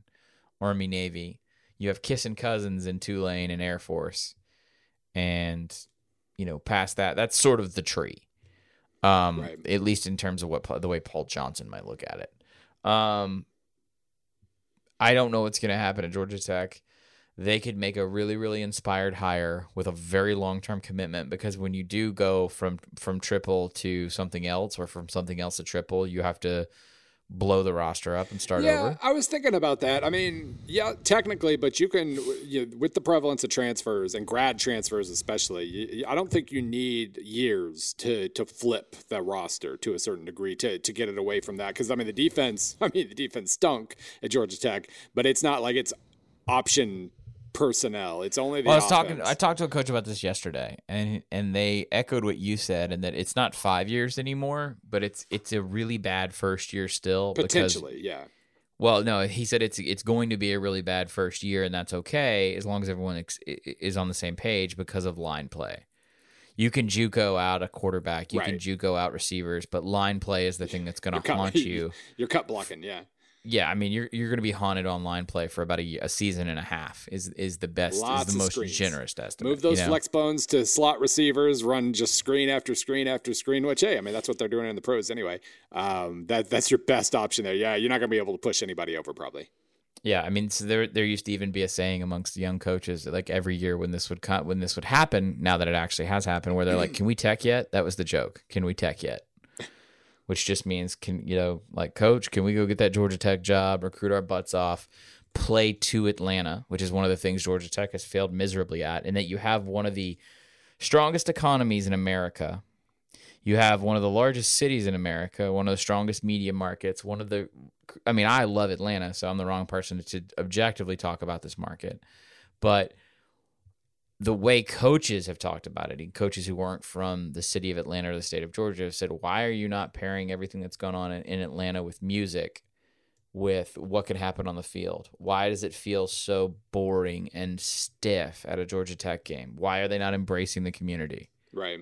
Army, Navy. You have kissing cousins in Tulane and Air Force, and you know past that, that's sort of the tree. Um,
Right.
at least in terms of what the way Paul Johnson might look at it. Um, I don't know what's going to happen at Georgia Tech. They could make a really, really inspired hire with a very long term commitment because when you do go from from triple to something else or from something else to triple, you have to blow the roster up and start
yeah,
over?
I was thinking about that. I mean, yeah, technically, but you can, you with the prevalence of transfers and grad transfers especially, you, I don't think you need years to to flip the roster to a certain degree to to get it away from that. Because I mean, the defense, [laughs] I mean, the defense stunk at Georgia Tech, but it's not like it's option personnel. It's only the.
Well, I was
offense.
talking. I talked to a coach about this yesterday, and and they echoed what you said, and that it's not five years anymore, but it's it's a really bad first year still. because-
potentially, yeah.
well, no, he said it's it's going to be a really bad first year, and that's okay as long as everyone ex- is on the same page because of line play. You can JUCO out a quarterback, you can
Right.
JUCO out receivers, but line play is the thing that's going to haunt [laughs] you.
You're cut blocking, yeah.
Yeah, I mean, you're you're going to be haunted online play for about a, a season and a half. Is is the best?
Lots
is the most
screens.
generous estimate.
Move those
you know?
flex bones to slot receivers, run just screen after screen after screen. Which, hey, I mean that's what they're doing in the pros anyway. Um, that that's your best option there. Yeah, you're not gonna be able to push anybody over probably.
Yeah, I mean, so there there used to even be a saying amongst young coaches, like every year when this would co- when this would happen. Now that it actually has happened, where they're like, [clears throat] "Can we tech yet?" That was the joke. Can we tech yet? Which just means, can you know, like, coach, can we go get that Georgia Tech job, recruit our butts off, play to Atlanta, which is one of the things Georgia Tech has failed miserably at, and that you have one of the strongest economies in America. You have one of the largest cities in America, one of the strongest media markets, one of the I mean, I love Atlanta, so I'm the wrong person to objectively talk about this market. But the way coaches have talked about it, and coaches who weren't from the city of Atlanta or the state of Georgia have said, why are you not pairing everything that's going on in, in Atlanta with music with what could happen on the field? Why does it feel so boring and stiff at a Georgia Tech game? Why are they not embracing the community?
Right.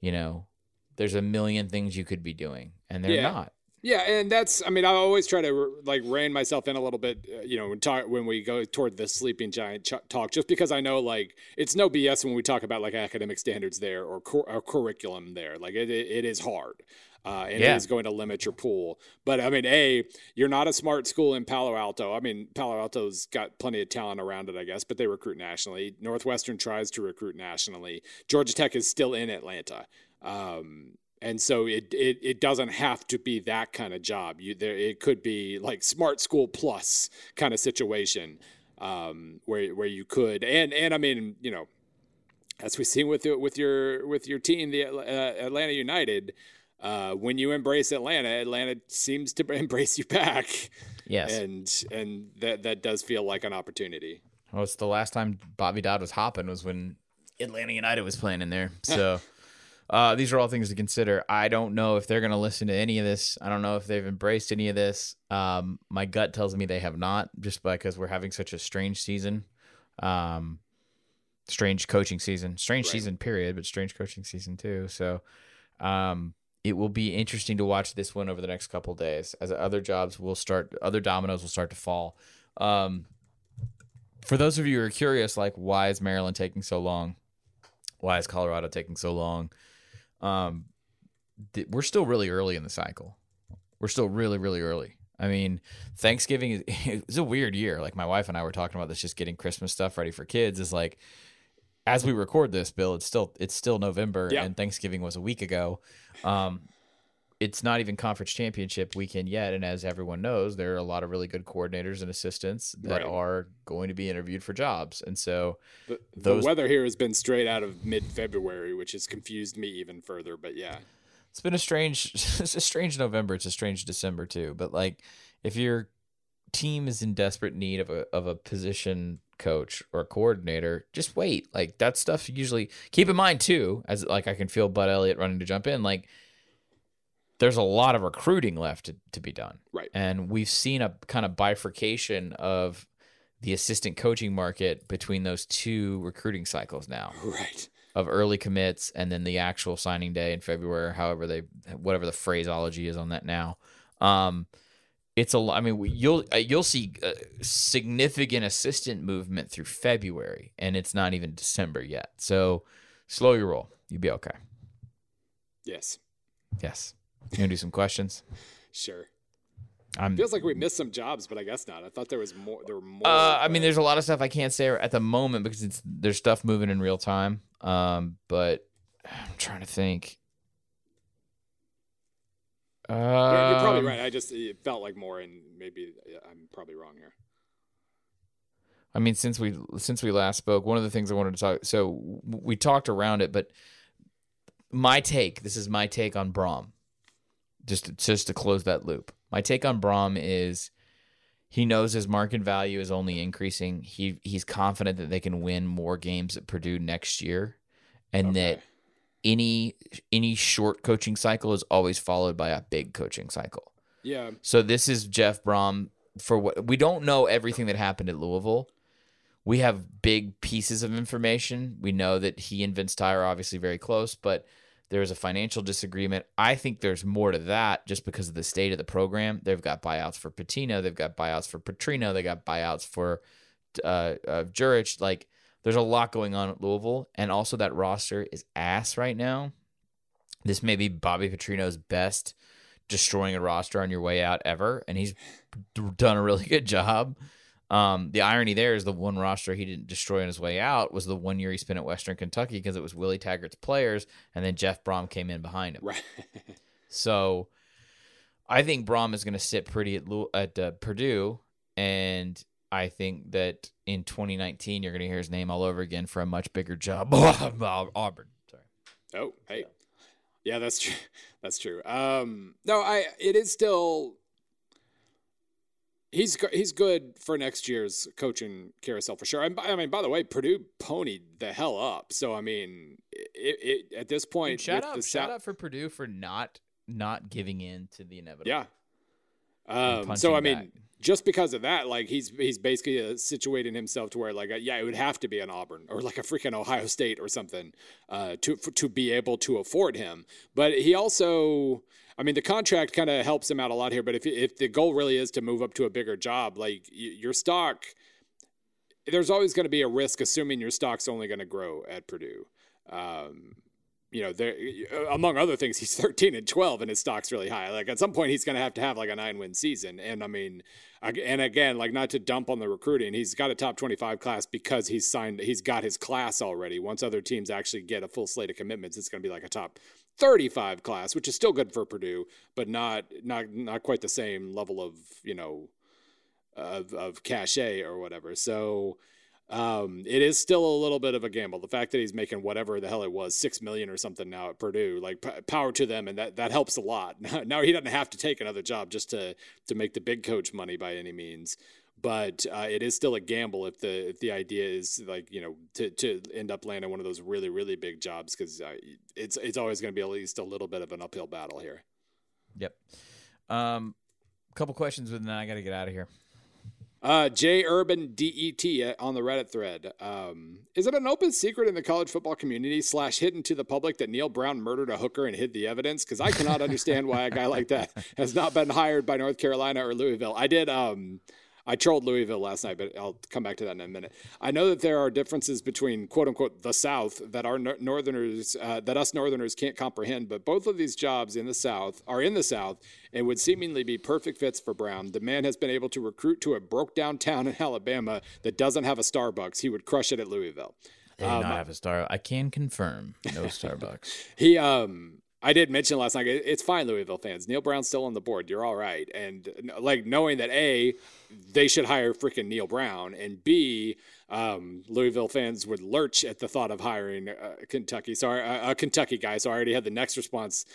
You know, there's a million things you could be doing, and they're
Yeah.
not.
Yeah, and that's I mean I always try to like rein myself in a little bit, uh, you know, when talk when we go toward the sleeping giant ch- talk, just because I know like it's no BS when we talk about like academic standards there or, or curriculum there. Like it, it, it is hard. Uh, and
Yeah.
it is going to limit your pool. But I mean, A, you're not a smart school in Palo Alto. I mean, Palo Alto's got plenty of talent around it, I guess, but they recruit nationally. Northwestern tries to recruit nationally. Georgia Tech is still in Atlanta. Um, and so it, it it doesn't have to be that kind of job. You there it could be like smart school plus kind of situation um, where where you could and and I mean you know as we've seen with your- with your with your team the uh, Atlanta United uh, when you embrace Atlanta Atlanta seems to [laughs] embrace you back
Yes.
and and that that does feel like an opportunity.
Well, it's the last time Bobby Dodd was hopping was when Atlanta United was playing in there. So [laughs] uh, these are all things to consider. I don't know if they're going to listen to any of this. I don't know if they've embraced any of this. Um, my gut tells me they have not, just because we're having such a strange season. Um, strange coaching season, strange
Right.
season period, but strange coaching season too. So um, it will be interesting to watch this one over the next couple days as other jobs will start, other dominoes will start to fall. Um, for those of you who are curious, like why is Maryland taking so long? Why is Colorado taking so long? Um, th- we're still really early in the cycle. We're still really, really early. I mean, Thanksgiving is [laughs] it's a weird year. Like my wife and I were talking about this, just getting Christmas stuff ready for kids. Is like, as we record this, Bill, it's still it's still November,
Yeah.
and Thanksgiving was a week ago. Um, it's not even conference championship weekend yet, and as everyone knows, there are a lot of really good coordinators and assistants that
Right.
are going to be interviewed for jobs, and so
The,
Those-
the weather here has been straight out of mid February, which has confused me even further. But yeah,
it's been a strange [laughs] it's a strange november it's a strange december too but like if your team is in desperate need of a of a position coach or coordinator just wait like that stuff usually keep in mind too as like i can feel bud elliott running to jump in like there's a lot of recruiting left to, to be done
Right.
and we've seen a kind of bifurcation of the assistant coaching market between those two recruiting cycles now
right.
of early commits and then the actual signing day in February, however they whatever the phraseology is on that now. Um, it's a. I mean, you'll uh, you'll see uh, significant assistant movement through February, and it's not even December yet. So slow your roll. You'll be okay.
Yes.
Yes. You gonna do some questions?
Sure.
I'm.
Feels like we missed some jobs, but I guess not. I thought there was more. There were more.
Uh, I mean, there's a lot of stuff I can't say at the moment because it's there's stuff moving in real time. Um, but I'm trying to think.
Yeah, You're probably
Um,
right. I just it felt like more, and maybe I'm probably wrong here.
I mean, since we since we last spoke, one of the things I wanted to talk. So we talked around it, but my take. This is my take on Brohm. Just to, just to close that loop, my take on Brohm is he knows his market value is only increasing. He he's confident that they can win more games at Purdue next year, and that any any short coaching cycle is always followed by a big coaching cycle.
Yeah,
So this is Jeff Brohm for what we don't know everything that happened at Louisville. We have big pieces of information. We know that he and Vince Ty are obviously very close, but there's a financial disagreement. I think there's more to that just because of the state of the program. They've got buyouts for Pitino, they've got buyouts for Petrino, they got buyouts for uh, uh Jurich. Like there's a lot going on at Louisville, and also that roster is ass right now. This may be Bobby Petrino's best destroying a roster on your way out ever, and he's done a really good job. Um, the irony there is the one roster he didn't destroy on his way out was the one year he spent at Western Kentucky because it was Willie Taggart's players, and then Jeff Brohm came in behind him.
right. [laughs]
So I think Brohm is going to sit pretty at at uh, Purdue, and I think that in 2019 you're going to hear his name all over again for a much bigger job. [laughs] Auburn. Sorry.
Oh, hey. Yeah, that's true. [laughs] That's true. Um, no, I. It is still. He's he's good for next year's coaching carousel for sure. And by, I mean, by the way, Purdue ponied the hell up. So I mean, it, it at this point,
Dude, shout out, shout out for Purdue for not not giving in to the inevitable.
Yeah. Um, so I mean,
back.
just because of that, like he's he's basically uh, situating himself to where like uh, yeah, it would have to be an Auburn or like a freaking Ohio State or something uh, to for, to be able to afford him. But he also, I mean, the contract kind of helps him out a lot here. But if if the goal really is to move up to a bigger job, like your stock, there's always going to be a risk, assuming your stock's only going to grow at Purdue. Um, you know, there among other things, he's [laughs] 13 and 12, and his stock's really high. Like at some point, he's going to have to have like a nine win season. And I mean, and again, like not to dump on the recruiting, he's got a top 25 class because he's signed, he's got his class already. Once other teams actually get a full slate of commitments, it's going to be like a top 35 class, which is still good for Purdue, but not not not quite the same level of you know of of cachet or whatever. So um, it is still a little bit of a gamble. The fact that he's making whatever the hell it was, six million or something now at Purdue, like p- power to them, and that that helps a lot. [laughs] now he doesn't have to take another job just to to make the big coach money by any means. But uh, it is still a gamble if the if the idea is like you know to, to end up landing one of those really really big jobs because uh, it's it's always going to be at least a little bit of an uphill battle here.
Yep. Um, couple questions, but then I got to get out of here.
Uh, J Urban DET on the Reddit thread. Um, is it an open secret in the college football community slash hidden to the public that Neal Brown murdered a hooker and hid the evidence? Because I cannot understand why a guy like that [laughs] has not been hired by North Carolina or Louisville. I did. Um, I trolled Louisville last night, but I'll come back to that in a minute. I know that there are differences between "quote unquote" the South that our Northerners, uh, that us Northerners can't comprehend. But both of these jobs in the South are in the South and would seemingly be perfect fits for Brown. The man has been able to recruit to a broke down town in Alabama that doesn't have a Starbucks. He would crush it at Louisville.
They did not have a star. I can confirm no Starbucks. [laughs]
He um I did mention last night it's fine Louisville fans. Neal Brown's still on the board. You're all right. And like knowing that A they should hire freaking Neal Brown and B um, Louisville fans would lurch at the thought of hiring uh, Kentucky. Sorry, uh, a Kentucky guy. So I already had the next response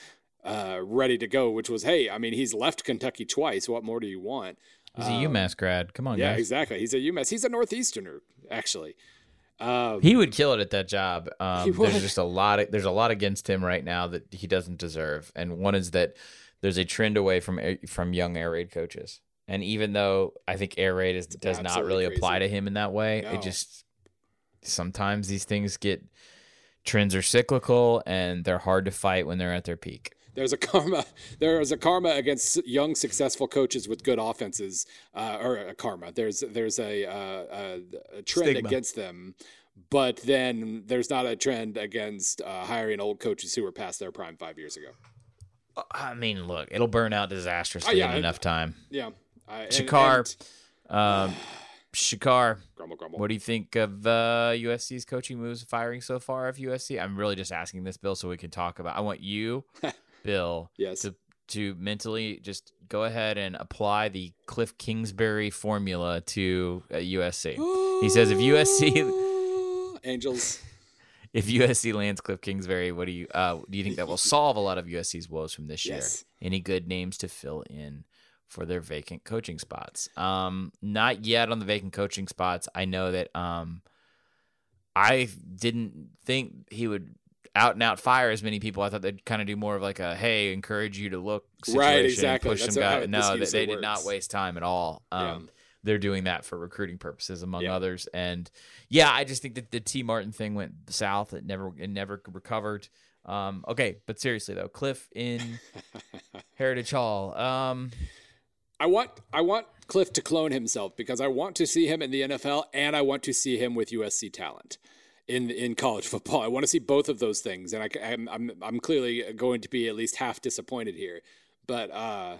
uh, ready to go, which was, "Hey, I mean, he's left Kentucky twice. What more do you want?"
He's a UMass grad. Come on,
Um, Yeah,
guys.
exactly. He's a UMass. He's a Northeasterner, actually. Um,
He would kill it at that job. Um,
He
there's just a lot. Of, there's a lot against him right now that he doesn't deserve, and one is that there's a trend away from from young air raid coaches. And even though I think air raid is, does not really apply to him in that way,
No.
it just sometimes these things get trends are cyclical and they're hard to fight when they're at their peak.
There's a karma. There is a karma against young, successful coaches with good offenses, uh, or a karma. There's there's a, uh, a, a trend
Stigma.
against them, but then there's not a trend against uh, hiring old coaches who were past their prime five years ago.
I mean, look, it'll burn out disastrously
yeah,
in
I-
enough time.
Yeah, I, and-
Shakar,
and-
um, Shakar,
grumble, grumble.
What do you think of uh, USC's coaching moves, firing so far of USC? I'm really just asking this, Bill, so we can talk about. I want you, [laughs] Bill,
Yes.
to to mentally just go ahead and apply the Cliff Kingsbury formula to uh, USC. He says if USC [laughs]
Angels. [laughs]
if USC lands Cliff Kingsbury, what do you uh, do you think that will solve a lot of USC's woes from this
Yes.
year? Any good names to fill in for their vacant coaching spots? Um, not yet on the vacant coaching spots. I know that um, I didn't think he would out and out fire as many people. I thought they'd kind of do more of like a hey, encourage you to look situation,
Right, exactly.
push
That's
some guys. No, they, they did not waste time at all. Um,
Yeah.
They're doing that for recruiting purposes, among
Yeah.
others. And yeah, I just think that the Tee Martin thing went south. It never it never recovered. Um, okay, but seriously though, Cliff in [laughs] Heritage Hall. Um,
I want I want Cliff to clone himself because I want to see him in the NFL and I want to see him with USC talent in in college [laughs] football. I want to see both of those things, and I, am I'm I'm clearly going to be at least half disappointed here. But uh,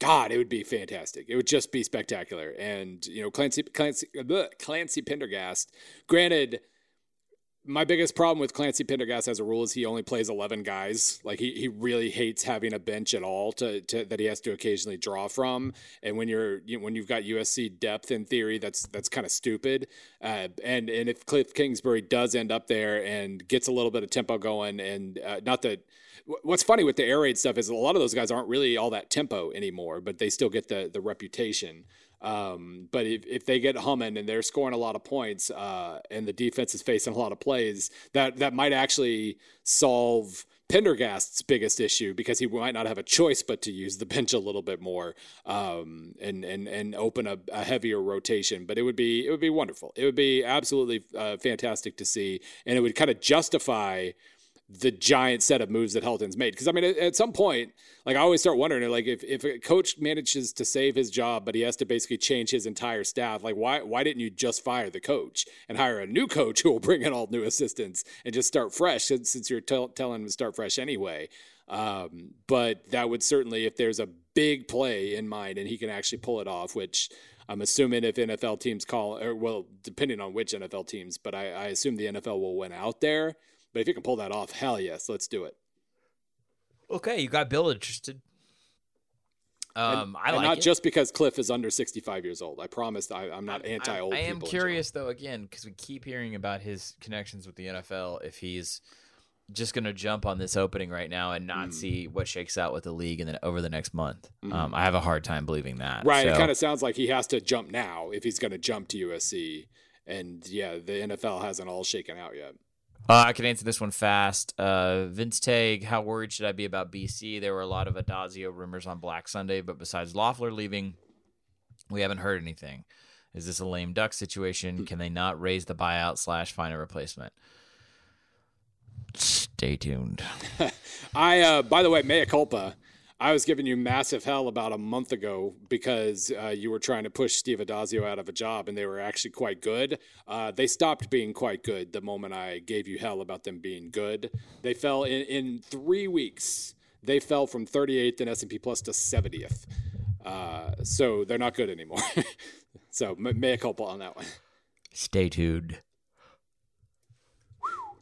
God, it would be fantastic. It would just be spectacular. And you know, Clancy Clancy Clancy Pendergast. Granted, my biggest problem with Clancy Pendergast as a rule is he only plays 11 guys. Like he, he really hates having a bench at all to, to that he has to occasionally draw from. And when you're you when you've got USC depth in theory, that's that's kind of stupid. Uh, and and if Cliff Kingsbury does end up there and gets a little bit of tempo going, and uh, not that what's funny with the air raid stuff is a lot of those guys aren't really all that tempo anymore, but they still get the the reputation. Um, but if, if they get humming and they're scoring a lot of points, uh, and the defense is facing a lot of plays, that that might actually solve Pendergast's biggest issue because he might not have a choice but to use the [laughs] bench a little bit more um, and and and open a, a heavier rotation. But it would be it would be wonderful. It would be absolutely uh, fantastic to see, and it would kind of justify the giant set of moves that Helton's made. Because I mean, at, at some point, like I always start wondering, like if, if a coach manages to save his job, but he has to basically change his entire staff, like why why didn't you just fire the coach and hire a new coach [laughs] who will bring in all new assistants and just start fresh since, since you're tell, telling him to start fresh anyway. Um, but that would certainly, if there's a big play in mind and he can actually pull it off, which I'm assuming if NFL teams call, or well, depending on which NFL teams, but I, I assume the NFL will win out there. But if you can pull that off, hell yes, let's do it.
okay, you got Bill interested. Um,
and,
I like
not
it.
just because Cliff is under 65 years old. I promise I, I'm not anti old.
I am curious though, again, because we keep hearing about his connections with the NFL. If he's just going to jump on this opening right now and not
Mm.
see what shakes out with the league and then over the next month,
Mhm.
um, I have a hard time believing that.
Right. It kind of sounds like he has to jump now if he's going to jump to USC. And yeah, the NFL hasn't all shaken out yet.
Uh, I can answer this one fast. Uh, Vince Tag, how worried should I be about BC? There were a lot of Addazio rumors on Black Sunday, but besides Loeffler leaving, we haven't heard anything. Is this a lame duck situation? Can they not raise the buyout slash find a replacement? Stay tuned. [laughs]
I, uh, by the way, mea culpa. I was giving you massive hell about a month ago because uh, you were trying to push Steve Addazio out of a job, and they were actually quite good. Uh, they stopped being quite good the moment I gave you hell about them being good. They fell in, in three weeks. They fell from 38th in S&P Plus to 70th. Uh, so they're not good anymore. [laughs] so m- mea culpa on that one.
Stay tuned.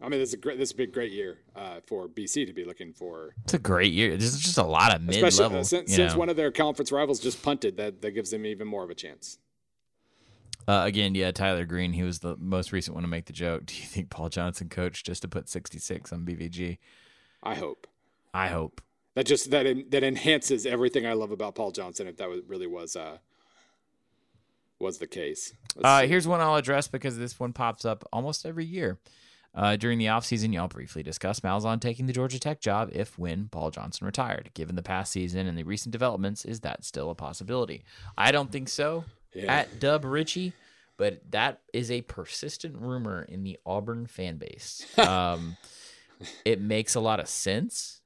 I mean, this is a great. This has been a great year uh, for BC to be looking for
It's a great year. This is just a lot of mid level.
uh, since, since one of their conference rivals just punted, that that gives them even more of a chance.
uh, again, yeah, Tyler Green. He was the most recent one to make the joke. Do you think Paul Johnson coached just to put 66 on BVG?
I hope
I hope.
that just that that enhances everything I love about Paul Johnson. If that was, really was uh, was the case.
Uh, here's one I'll address because this one pops up almost every year. Uh, during the offseason, y'all briefly discussed Malzahn taking the Georgia Tech job if when Paul Johnson retired. Given the past season and the recent developments, is that still a possibility? I don't think so.
Yeah.
At Dub Richie, but that is a persistent rumor in the Auburn fan base. [laughs] Um, it makes a lot of sense,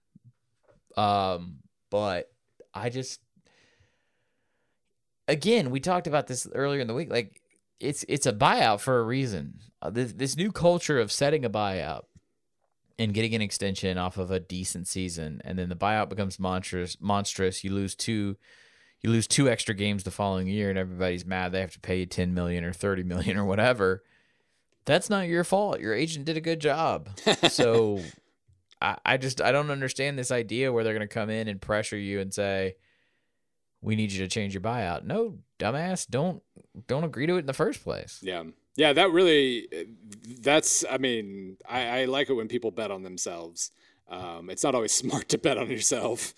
um, but I just again we talked about this earlier in the week. Like it's it's a buyout for a reason. Uh, this this new culture of setting a buyout and getting an extension off of a decent season, and then the buyout becomes monstrous. Monstrous. You lose two. You lose two extra games the following year, and everybody's mad. They have to pay you ten million or thirty million [laughs] or whatever. That's not your fault. Your agent did a good job. [laughs] So I, I just I don't understand this idea where they're going to come in and pressure you and say, "We need you to change your buyout." No, dumbass, don't don't agree to it in the first place.
Yeah, yeah, that really that's. I mean, I, I like it when people bet on themselves. Um, it's not always [laughs] smart to bet on yourself,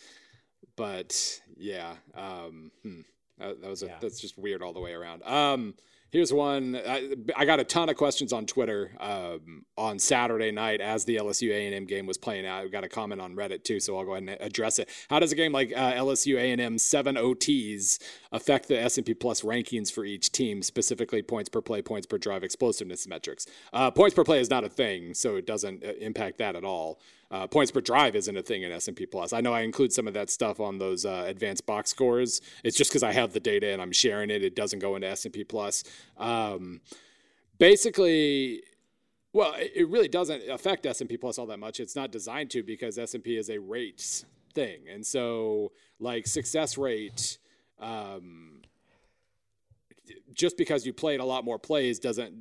but yeah, um, hmm, that, that, was a, yeah. that's just weird all the way around. Um, Here's one. I, I, got a ton of questions on Twitter um, on Saturday night as the LSU A&M game was playing out. We got a comment on Reddit too, so I'll go ahead and address it. How does a game like uh, LSU A&M seven OTs affect the S&P Plus rankings for each team, specifically points per play, points per drive, explosiveness metrics? Uh, points per play is not a thing, so it doesn't uh, impact that at all. Uh, points per drive isn't a thing in S&P Plus. I know I include some of that stuff on those uh, advanced box scores. It's just because I have the data and I'm sharing it. It doesn't go into S&P Plus. Um, basically, well, it really doesn't affect S&P Plus all that much. It's not designed to because S&P is a rates thing, and so like success rate. Um, just because you played a lot more plays doesn't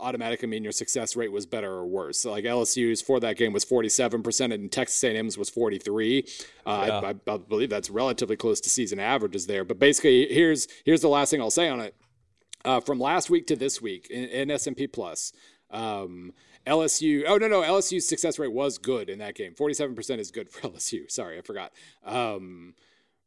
automatically mean your success rate was better or worse. So like LSU's for that game was 47% and Texas A&M's was 43. Uh, yeah. I, I, believe that's relatively close to season averages there. But basically, here's here's the last thing I'll say on it. Uh, from last week to this week in, in S&P Plus, um, LSU. Oh no, no, LSU's success rate was good in that game. Forty-seven percent is good for [laughs] LSU. Sorry, I forgot. Um,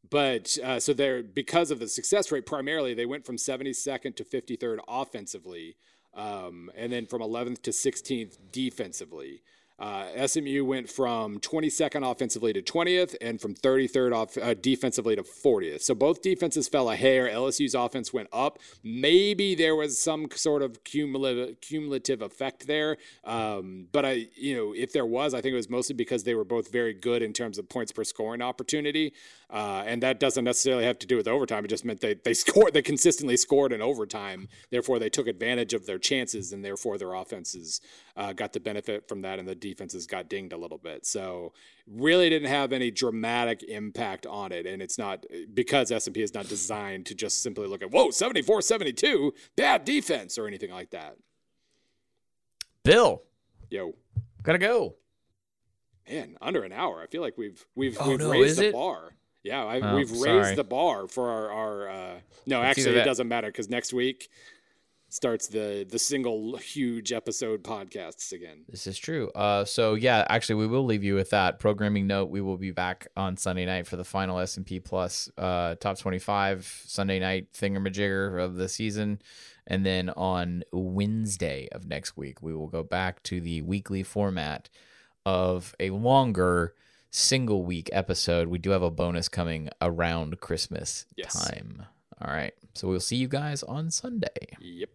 but uh, so they're because of the success rate, primarily they went from 72nd to 53rd offensively, um, and then from 11th to 16th defensively. Uh, SMU went from 22nd offensively to 20th, and from 33rd off uh, defensively to 40th. So both defenses fell a hair. LSU's offense went up. Maybe there was some sort of cumulative cumulative effect there, um, but I, you know, if there was, I think it was mostly because they were both very good in terms of points per scoring opportunity. Uh, and that doesn't necessarily have to do with overtime. It just meant they they [laughs] scored, they consistently scored in overtime. Therefore, they took advantage of their chances, and therefore their offenses uh, got the benefit from that, and the defenses got dinged a little bit. So really didn't have any dramatic impact on it, and it's not because S and P is not designed to just simply look at whoa 74 72 bad defense or anything like that.
Bill,
yo,
gotta go.
Man, under an hour. I feel like we've we've oh, we've no, raised the it? bar. Yeah, I, oh, we've sorry. raised the bar for our. our uh, no, it's actually, it doesn't matter because next week starts the the single huge episode podcasts again.
This is true. Uh, so yeah, actually, we will leave you with that programming note. We will be back on Sunday night for the final S and P Plus uh, top twenty five Sunday night thingamajigger of the season, and then on Wednesday of next week, we will go back to the weekly format of a longer single week episode. We do have a bonus coming around Christmas yes. time. All right. So we'll see you guys on Sunday.
Yep.